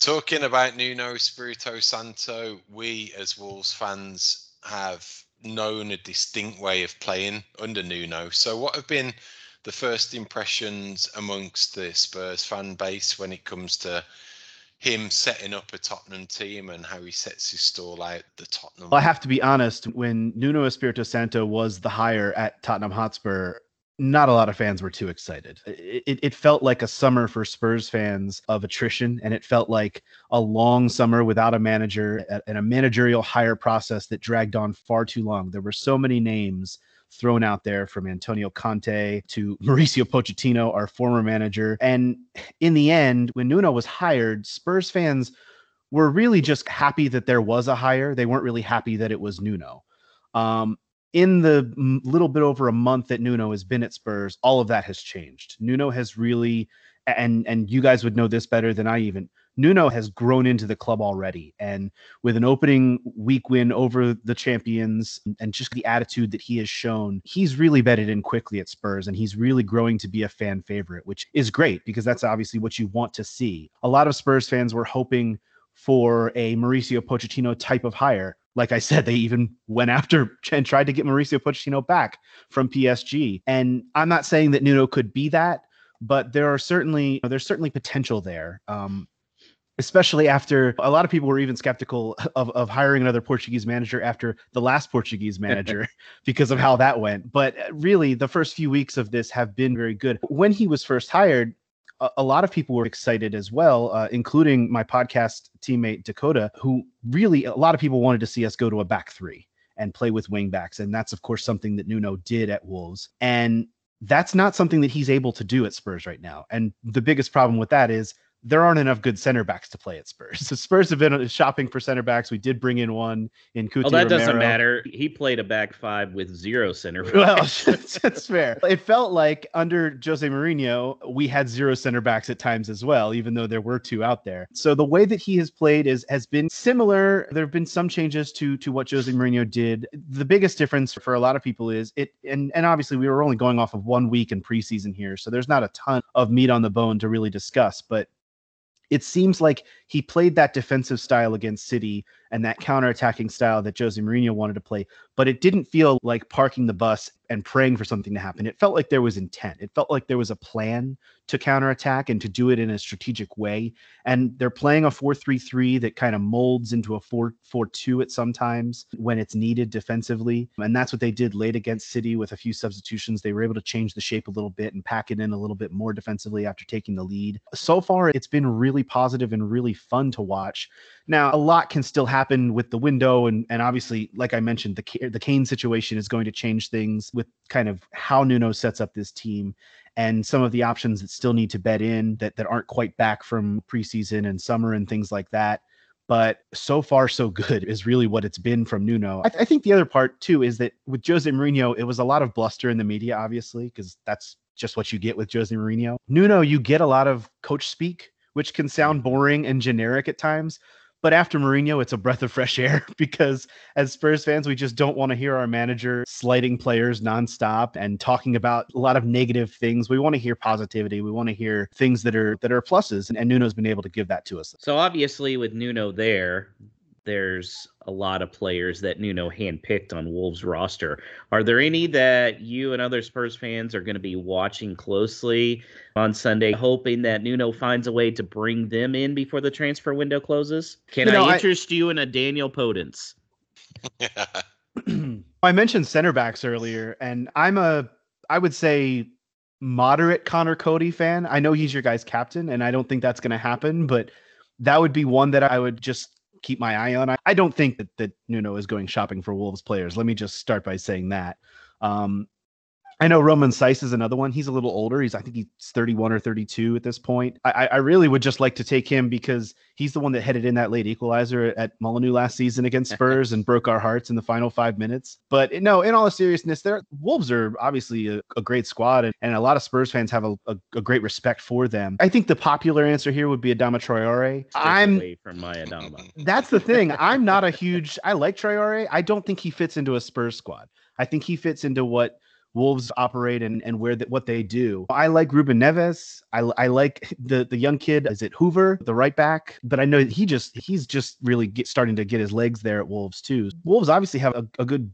Talking about Nuno Espirito Santo, we as Wolves fans have known a distinct way of playing under Nuno. So, what have been the first impressions amongst the Spurs fan base when it comes to him setting up a Tottenham team and how he sets his stall out the Tottenham? I have to be honest, when Nuno Espirito Santo was the hire at Tottenham Hotspur, not a lot of fans were too excited. It, it, felt like a summer for Spurs fans of attrition, and it felt like a long summer without a manager and a managerial hire process that dragged on far too long. There were so many names thrown out there from Antonio Conte to Mauricio Pochettino, our former manager. And in the end, when Nuno was hired, Spurs fans were really just happy that there was a hire. They weren't really happy that it was Nuno. Um, in the little bit over a month that Nuno has been at Spurs, all of that has changed. Nuno has really, and and you guys would know this better than I even. Nuno has grown into the club already, and with an opening week win over the champions, and just the attitude that he has shown, he's really bedded in quickly at Spurs, and he's really growing to be a fan favorite, which is great because that's obviously what you want to see. A lot of Spurs fans were hoping for a Mauricio Pochettino type of hire like I said, they even went after and tried to get Mauricio Pochettino back from PSG. And I'm not saying that Nuno could be that, but there are certainly there's certainly potential there. Um, especially after a lot of people were even skeptical of, of hiring another Portuguese manager after the last Portuguese manager because of how that went. But really, the first few weeks of this have been very good. When he was first hired, a, a lot of people were excited as well, uh, including my podcast teammate Dakota, who really a lot of people wanted to see us go to a back three and play with wingbacks, and that's of course something that Nuno did at Wolves, and that's not something that he's able to do at Spurs right now. And the biggest problem with that is there aren't enough good center backs to play at Spurs. So Spurs have been shopping for center backs. We did bring in one in Cuti. Oh, that Romero. doesn't matter. He played a back five with zero center backs. Well, that's fair. It felt like under Jose Mourinho, we had zero center backs at times as well, even though there were two out there. So the way that he has played is has been similar. There have been some changes to to what Jose Mourinho did. The biggest difference for a lot of people is it, and and obviously we were only going off of one week in preseason here, so there's not a ton of meat on the bone to really discuss. But it seems like he played that defensive style against City and that counter-attacking style that Jose Mourinho wanted to play, but it didn't feel like parking the bus and praying for something to happen. It felt like there was intent. It felt like there was a plan to counterattack and to do it in a strategic way. And they're playing a 4-3-3 that kind of molds into a 4-4-2 at sometimes when it's needed defensively. And that's what they did late against City with a few substitutions. They were able to change the shape a little bit and pack it in a little bit more defensively after taking the lead. So far, it's been really positive and really fun to watch. Now, a lot can still happen with the window, and and obviously, like I mentioned, the the Kane situation is going to change things with kind of how Nuno sets up this team and some of the options that still need to bed in that that aren't quite back from preseason and summer and things like that. But so far, so good is really what it's been from Nuno. I, th- I think the other part too is that with Jose Mourinho, it was a lot of bluster in the media, obviously, because that's just what you get with Jose Mourinho. Nuno, you get a lot of coach speak which can sound boring and generic at times. But after Mourinho, it's a breath of fresh air because as Spurs fans, we just don't want to hear our manager slighting players nonstop and talking about a lot of negative things. We want to hear positivity. We want to hear things that are that are pluses, and, and Nuno's been able to give that to us. So obviously, with Nuno there, there's a lot of players that Nuno handpicked on Wolves roster. Are there any that you and other Spurs fans are going to be watching closely on Sunday, hoping that Nuno finds a way to bring them in before the transfer window closes? Can you know, I interest I... you in a Daniel Podence? I mentioned center backs earlier, and I'm a, I would say, moderate Conor Coady fan. I know he's your guy's captain, and I don't think that's going to happen, but that would be one that I would just keep my eye on. I, don't think that, that Nuno is going shopping for Wolves players. Let me just start by saying that. Um, I know Romain Saïss is another one. He's a little older. He's I think he's 31 or 32 at this point. I, I really would just like to take him because he's the one that headed in that late equalizer at Molineux last season against Spurs and broke our hearts in the final five minutes. But no, in all seriousness, there Wolves are obviously a, a great squad, and, and, a lot of Spurs fans have a, a, a, great respect for them. I think the popular answer here would be Adama Traore. I'm from my Adama. That's the thing. I'm not a huge. I like Traore. I don't think he fits into a Spurs squad. I think he fits into what Wolves operate and, and where the, what they do. I like Ruben Neves. I, I like the the young kid. Is it Hoever, the right back? But I know he just he's just really get, starting to get his legs there at Wolves too. Wolves obviously have a, a good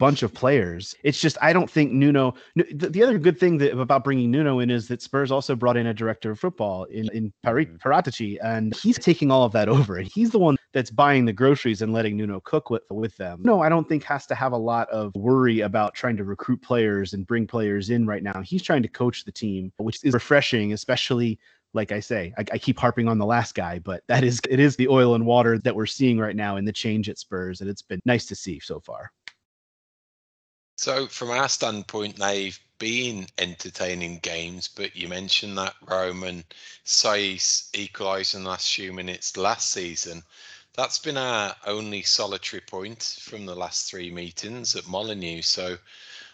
bunch of players. It's just I don't think Nuno. The, the other good thing that, about bringing Nuno in is that Spurs also brought in a director of football in in mm-hmm. Paratici, and he's taking all of that over. And he's the one that's buying the groceries and letting Nuno cook with with them. No, I don't think has to have a lot of worry about trying to recruit players and bring players in right now. He's trying to coach the team, which is refreshing, especially like I say, I, I, keep harping on the last guy, but that is it is the oil and water that we're seeing right now in the change at Spurs, and it's been nice to see so far. So, from our standpoint, they've been entertaining games, but you mentioned that Romain Saïss equalised in last few minutes last season. That's been our only solitary point from the last three meetings at Molineux. So,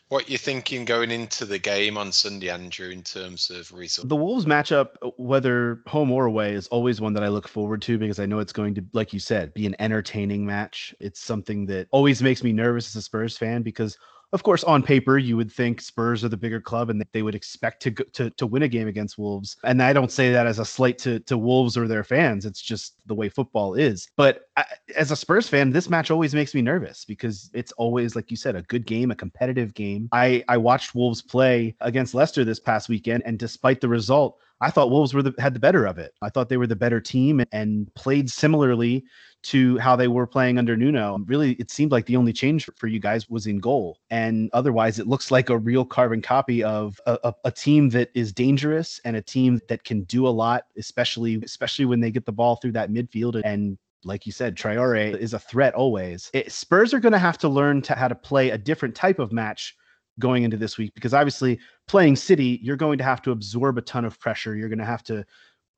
what you're thinking going into the game on Sunday, Andrew, in terms of results? The Wolves matchup, whether home or away, is always one that I look forward to because I know it's going to, like you said, be an entertaining match. It's something that always makes me nervous as a Spurs fan because of course, on paper, you would think Spurs are the bigger club and they would expect to, to to win a game against Wolves. And I don't say that as a slight to to Wolves or their fans. It's just the way football is. But I, as a Spurs fan, this match always makes me nervous because it's always, like you said, a good game, a competitive game. I I watched Wolves play against Leicester this past weekend, and despite the result, I thought Wolves were the, had the better of it. I thought they were the better team and played similarly to how they were playing under Nuno. Really, it seemed like the only change for you guys was in goal. And otherwise, it looks like a real carbon copy of a, a, a, team that is dangerous and a team that can do a lot, especially especially when they get the ball through that midfield and like you said, Traore is a threat always. It, Spurs are going to have to learn to how to play a different type of match going into this week because obviously playing City, you're going to have to absorb a ton of pressure. You're going to have to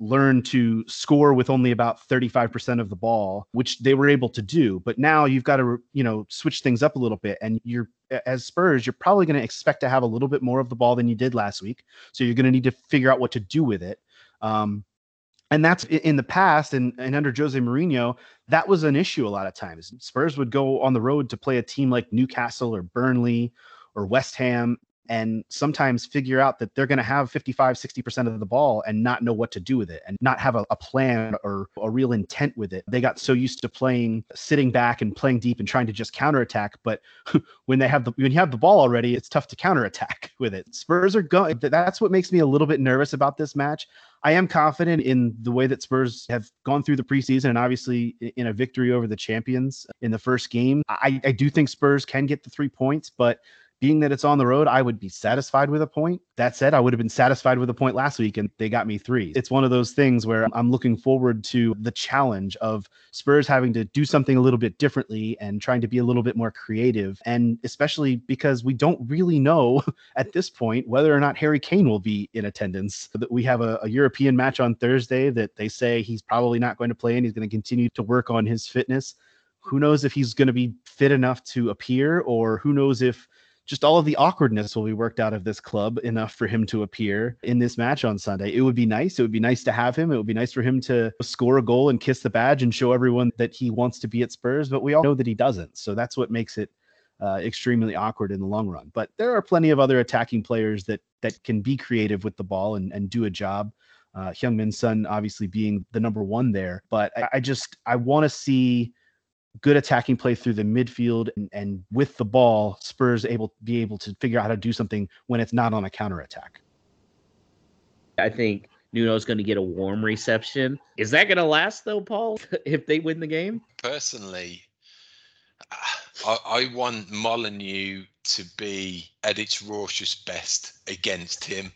learn to score with only about 35% of the ball, which they were able to do. But now you've got to, you know, switch things up a little bit. And you're, as Spurs, you're probably going to expect to have a little bit more of the ball than you did last week. So you're going to need to figure out what to do with it. Um, and that's in the past and, and under Jose Mourinho, that was an issue a lot of times. Spurs would go on the road to play a team like Newcastle or Burnley or West Ham and sometimes figure out that they're going to have 55 60% of the ball and not know what to do with it and not have a, a, plan or a real intent with it. They got so used to playing sitting back and playing deep and trying to just counterattack but when they have the when you have the ball already it's tough to counterattack with it. Spurs are going that's what makes me a little bit nervous about this match. I am confident in the way that Spurs have gone through the preseason and obviously in a victory over the champions in the first game. I, I do think Spurs can get the three points, but being that it's on the road, I would be satisfied with a point. That said, I would have been satisfied with a point last week and they got me three. It's one of those things where I'm looking forward to the challenge of Spurs having to do something a little bit differently and trying to be a little bit more creative. And especially because we don't really know at this point whether or not Harry Kane will be in attendance. We have a, a European match on Thursday that they say he's probably not going to play and he's going to continue to work on his fitness. Who knows if he's going to be fit enough to appear, or who knows if just all of the awkwardness will be worked out of this club enough for him to appear in this match on Sunday. It would be nice. It would be nice to have him. It would be nice for him to score a goal and kiss the badge and show everyone that he wants to be at Spurs, but we all know that he doesn't. So that's what makes it uh, extremely awkward in the long run. But there are plenty of other attacking players that that can be creative with the ball and, and do a job. Uh, Heung-min Son obviously being the number one there, but I, I just I want to see good attacking play through the midfield and, and with the ball, Spurs able be able to figure out how to do something when it's not on a counter attack. I think Nuno's going to get a warm reception. Is that going to last though, Paul? if they win the game? Personally, I, I want Molineux to be at its raucous best against him.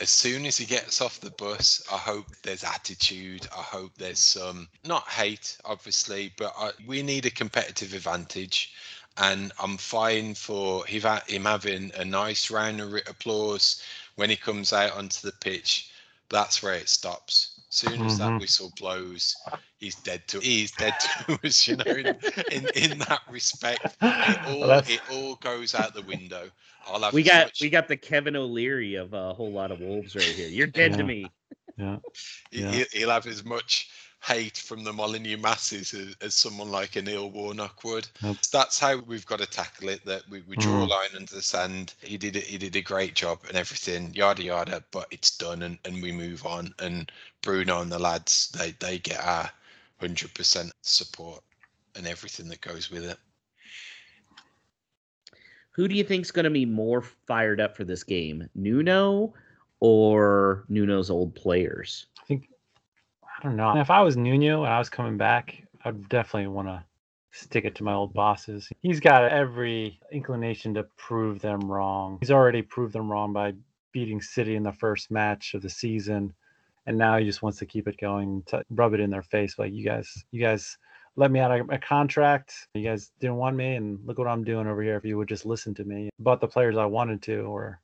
As soon as he gets off the bus, I hope there's attitude. I hope there's some, not hate, obviously, but I, we need a competitive advantage. And I'm fine for him having a nice round of applause when he comes out onto the pitch. That's where it stops soon as mm-hmm. that whistle blows, he's dead to he's dead to us. You know, in, in, in that respect, it all well, it all goes out the window. I'll have we got much... we got the Kevin O'Leary of a whole lot of wolves right here. You're dead yeah. to me. Yeah. yeah. He, will have as much hate from the Molineux masses as, as someone like a Neil Warnock would. Yep. That's how we've got to tackle it. That we, we draw mm. a line under the sand. He did it. He did a great job and everything. Yada yada. But it's done, and, and we move on. And Bruno and the lads, they they get our hundred percent support and everything that goes with it. Who do you think is going to be more fired up for this game, Nuno or Nuno's old players? I don't know. If I was Nuno and I was coming back, I'd definitely want to stick it to my old bosses. He's got every inclination to prove them wrong. He's already proved them wrong by beating City in the first match of the season, and now he just wants to keep it going, to rub it in their face, like you guys, you guys let me out of a contract. You guys didn't want me, and look what I'm doing over here. If you would just listen to me, bought the players I wanted to, or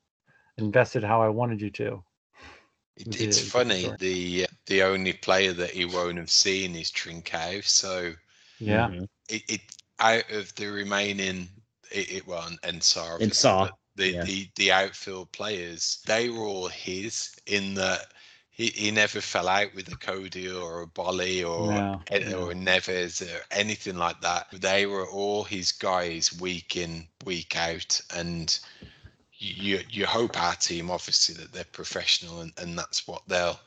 invested how I wanted you to. It, it's funny. The the only player that he won't have seen is Trincao. So yeah, mm-hmm. it, it out of the remaining it, it well and Sarr and Sarr the, yeah. the the outfield players they were all his in that he, he never fell out with a Coady or a Boly or no, or a Neves or anything like that. They were all his guys week in week out and you you hope our team obviously that they're professional and, and that's what they'll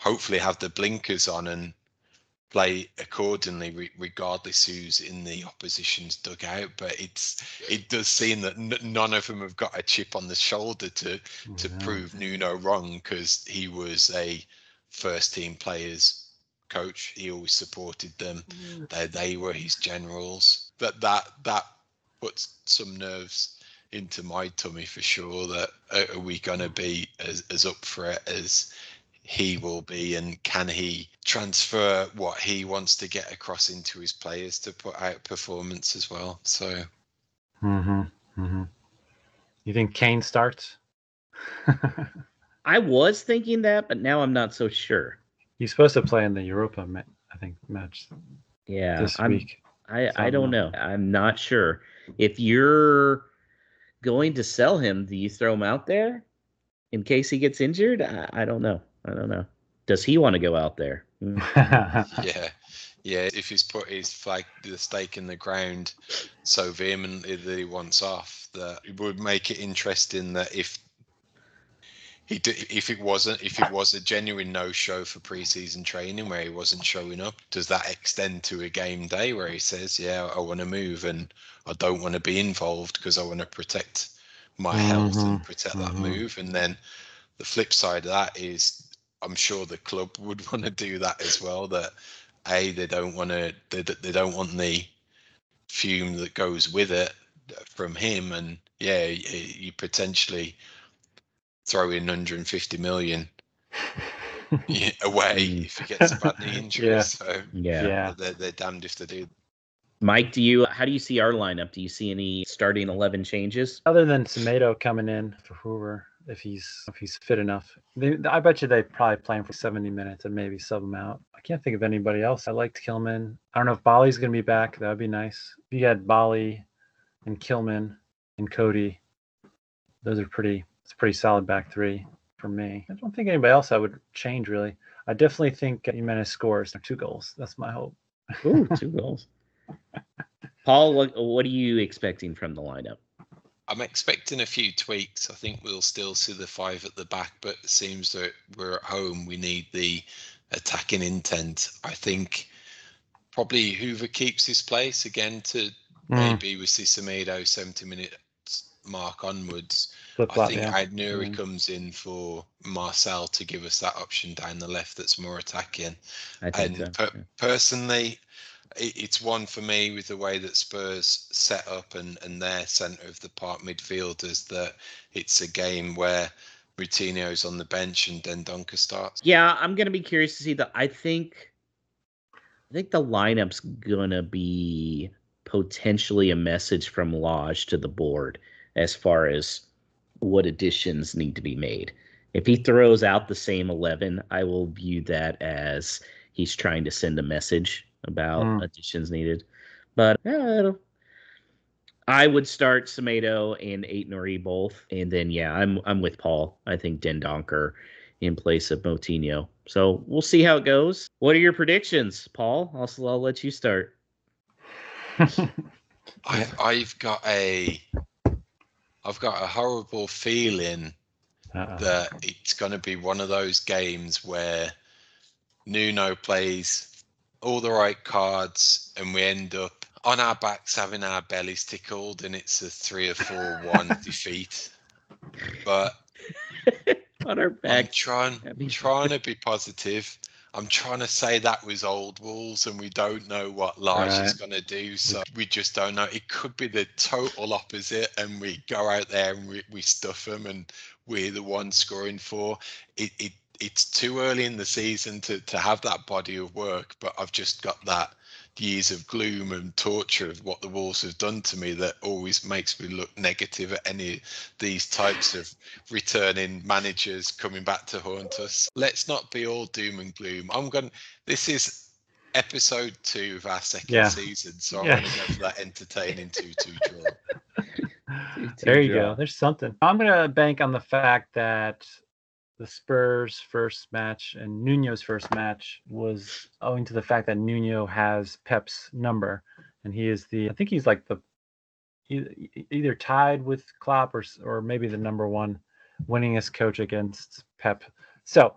hopefully have the blinkers on and play accordingly re- regardless who's in the opposition's dugout. But it's it does seem that n- none of them have got a chip on the shoulder to to prove Nuno wrong because he was a first team players coach. He always supported them. Mm. they they were his generals. That that that puts some nerves into my tummy for sure that uh, are we going to be as, as up for it as he will be? And can he transfer what he wants to get across into his players to put out performance as well? So mm-hmm, mm-hmm. you think kane starts? I was thinking that but now i'm not so sure. He's supposed to play in the europa i think match yeah this I'm, week. I i don't know. I'm not sure. If you're going to sell him, do you throw him out there in case he gets injured? I, I don't know. I don't know. Does he want to go out there? Mm. yeah. Yeah, if he's put his flag, the stake in the ground so vehemently that he wants off, that it would make it interesting that if he did, if it wasn't if it was a genuine no show for preseason training where he wasn't showing up does that extend to a game day where he says yeah i want to move and i don't want to be involved because i want to protect my mm-hmm. health and protect mm-hmm. that move and then the flip side of that is i'm sure the club would want to do that as well that a they don't want to they, they don't want the fume that goes with it from him and yeah you potentially throw in 150 million away if he gets a bad knee injury. Yeah. So yeah, yeah. They're, they're damned if they do. Mike, do you how do you see our lineup? Do you see any starting eleven changes other than Semedo coming in for Hoever if he's if he's fit enough? They, I bet you they probably play him for seventy minutes and maybe sub him out. I can't think of anybody else. I liked Kilman. I don't know if Boly's gonna be back. That would be nice. If you had Boly and Kilman and Coady, those are pretty. It's a pretty solid back three for me. I don't think anybody else I would change really. I definitely think Jimenez scores two goals. That's my hope. Ooh, two goals. Paul, what what are you expecting from the lineup? I'm expecting a few tweaks. I think we'll still see the five at the back, but it seems that we're at home. We need the attacking intent. I think probably Hoever keeps his place again to Mm. maybe with Semedo 70 minutes mark onwards. Flip I flop, think yeah. Nuri Mm. comes in for Marçal to give us that option down the left that's more attacking. I think And so. per- personally, it, it's one for me with the way that Spurs set up and, and their centre of the park midfielders that it's a game where Moutinho's on the bench and Dendoncker starts. Yeah, I'm gonna be curious to see the. I think, I think the lineup's gonna be potentially a message from Lage to the board as far as what additions need to be made. If he throws out the same eleven, I will view that as he's trying to send a message about Mm. additions needed. But yeah, I would start Semedo and Aït-Nouri both, and then yeah, I'm I'm with Paul. I think Dendoncker in place of Moutinho. So we'll see how it goes. What are your predictions, Paul? I'll, I'll let you start. I, I've got a I've got a horrible feeling Uh-oh. that it's going to be one of those games where Nuno plays all the right cards and we end up on our backs having our bellies tickled and it's a three or four one defeat. But On our I'm trying trying to be positive. I'm trying to say that was old wolves and we don't know what Lage is going to do. So we just don't know. It could be the total opposite and we go out there and we, we stuff them and we're the ones scoring four. It, it It's too early in the season to, to have that body of work, but I've just got that years of gloom and torture of what the Wolves have done to me that always makes me look negative at any of these types of returning managers coming back to haunt us. Let's not be all doom and gloom. I'm going. This is episode two of our second Yeah. season, so I'm Yeah. going to go for that entertaining two-two draw. there you draw. go. There's something. I'm gonna bank on the fact that the Spurs' first match and Nuno's first match was owing to the fact that Nuno has Pep's number, and he is the. I think he's like the either tied with Klopp or or maybe the number one winningest coach against Pep. So.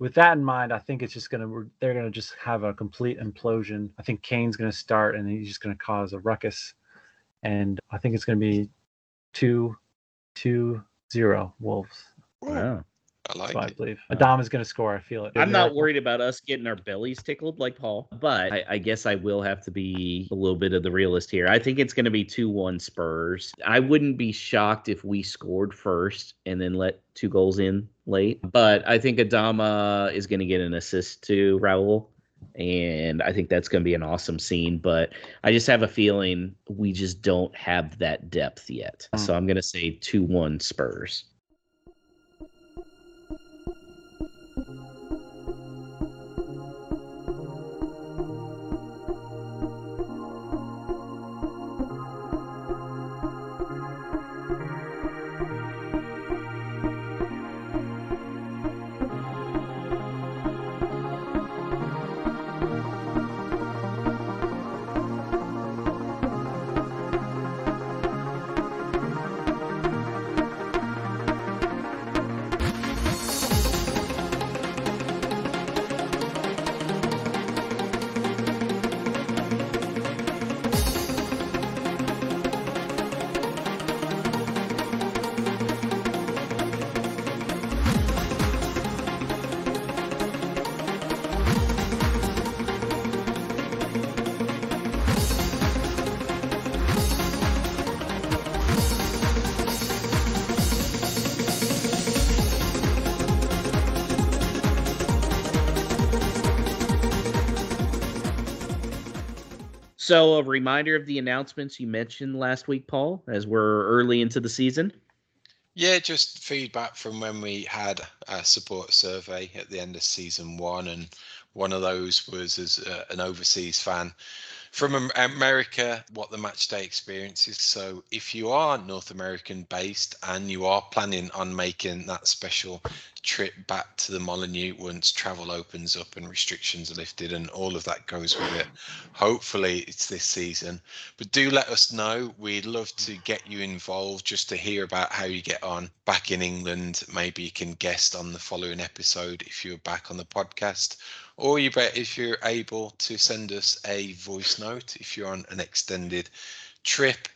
With that in mind, I think it's just gonna they're gonna just have a complete implosion. I think Kane's gonna start and he's just gonna cause a ruckus, and I think it's gonna be two, two, zero Wolves. Wow. I That's like what I believe. Adam is going to score. I feel it. I'm not worried about us getting our bellies tickled like Paul, but I, I guess I will have to be a little bit of the realist here. I think it's going to be 2 1 Spurs. I wouldn't be shocked if we scored first and then let two goals in late, but I think Adama is going to get an assist to Raul. And I think that's going to be an awesome scene, but I just have a feeling we just don't have that depth yet. Hmm. So I'm going to say 2 1 Spurs. Reminder of the announcements you mentioned last week, Paul, as we're early into the season. Yeah, just feedback from when we had a support survey at the end of season one, and one of those was as uh, an overseas fan from America, what the match day experience is. So, if you are North American based and you are planning on making that special trip back to the Molineux once travel opens up and restrictions are lifted and all of that goes with it, hopefully it's this season. But do let us know. We'd love to get you involved just to hear about how you get on back in England. Maybe you can guest on the following episode if you're back on the podcast or you bet if you're able to send us a voice note if you're on an extended trip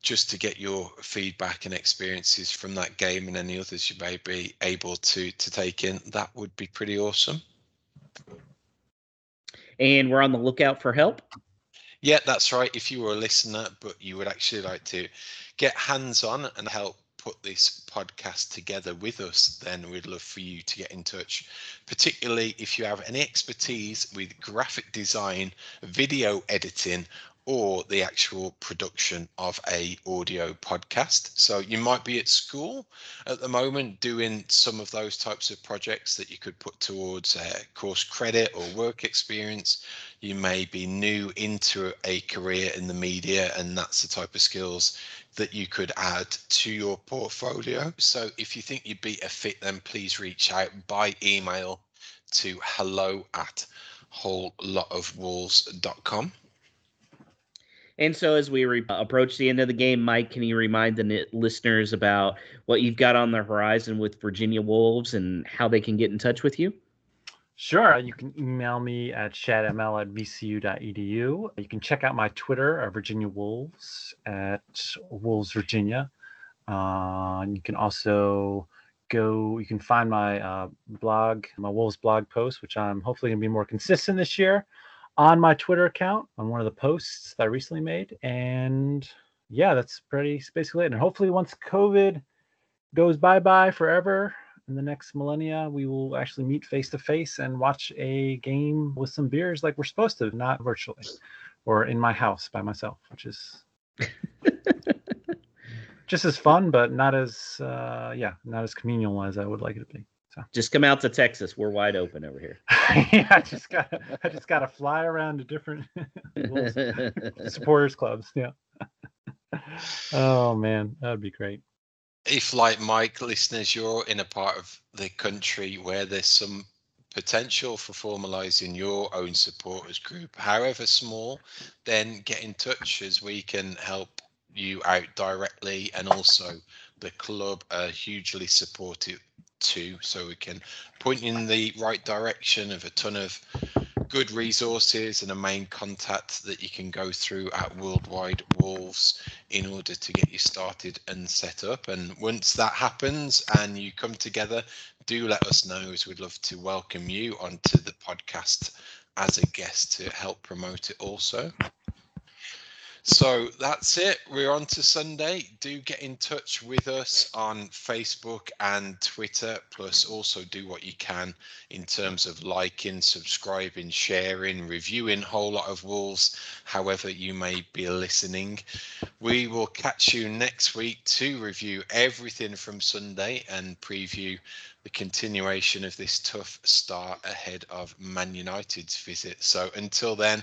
just to get your feedback and experiences from that game and any others you may be able to to take in that would be pretty awesome. And we're on the lookout for help. Yeah that's right. If you were a listener but you would actually like to get hands on and help put this podcast together with us, then we'd love for you to get in touch, particularly if you have any expertise with graphic design, video editing, or the actual production of a audio podcast. So you might be at school at the moment doing some of those types of projects that you could put towards a course credit or work experience. You may be new into a career in the media and that's the type of skills that you could add to your portfolio so if you think you'd be a fit then please reach out by email to hello at wholelotofwolves.com and so, as we re- approach the end of the game, Mike, can you remind the listeners about what you've got on the horizon with Virginia Wolves and how they can get in touch with you? Sure. You can email me at shadml at vcu.edu. You can check out my Twitter, uh, Virginia Wolves, at Wolves Virginia. Uh, you can also go, you can find my uh, blog, my Wolves blog post, which I'm hopefully going to be more consistent this year on my Twitter account on one of the posts that I recently made. And yeah, that's pretty basically it. And hopefully, once COVID goes bye bye forever in the next millennia, we will actually meet face to face and watch a game with some beers like we're supposed to, not virtually or in my house by myself, which is. just as fun, but not as uh, yeah, not as communal as I would like it to be. So just come out to Texas. We're wide open over here. yeah, I just got I just got to fly around to different supporters clubs. Yeah. oh man, that'd be great. If, like Mike, listeners, you're in a part of the country where there's some potential for formalizing your own supporters group, however small, then get in touch as we can help you out directly. And also the club are hugely supportive too, so we can point you in the right direction of a ton of good resources and a main contact that you can go through at Worldwide Wolves in order to get you started and set up. And once that happens and you come together, do let us know as we'd love to welcome you onto the podcast as a guest to help promote it also. So that's it. We're on to Sunday. Do get in touch with us on Facebook and Twitter. Plus, also do what you can in terms of liking, subscribing, sharing, reviewing a Whole Lot of Wolves, however you may be listening. We will catch you next week to review everything from Sunday and preview the continuation of this tough start ahead of Man United's visit. So until then,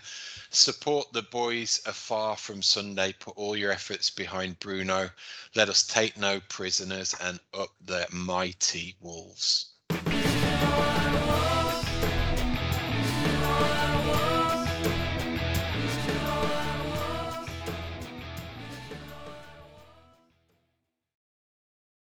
support the boys afar from Sunday. Put all your efforts behind Bruno. Let us take no prisoners and up the mighty Wolves.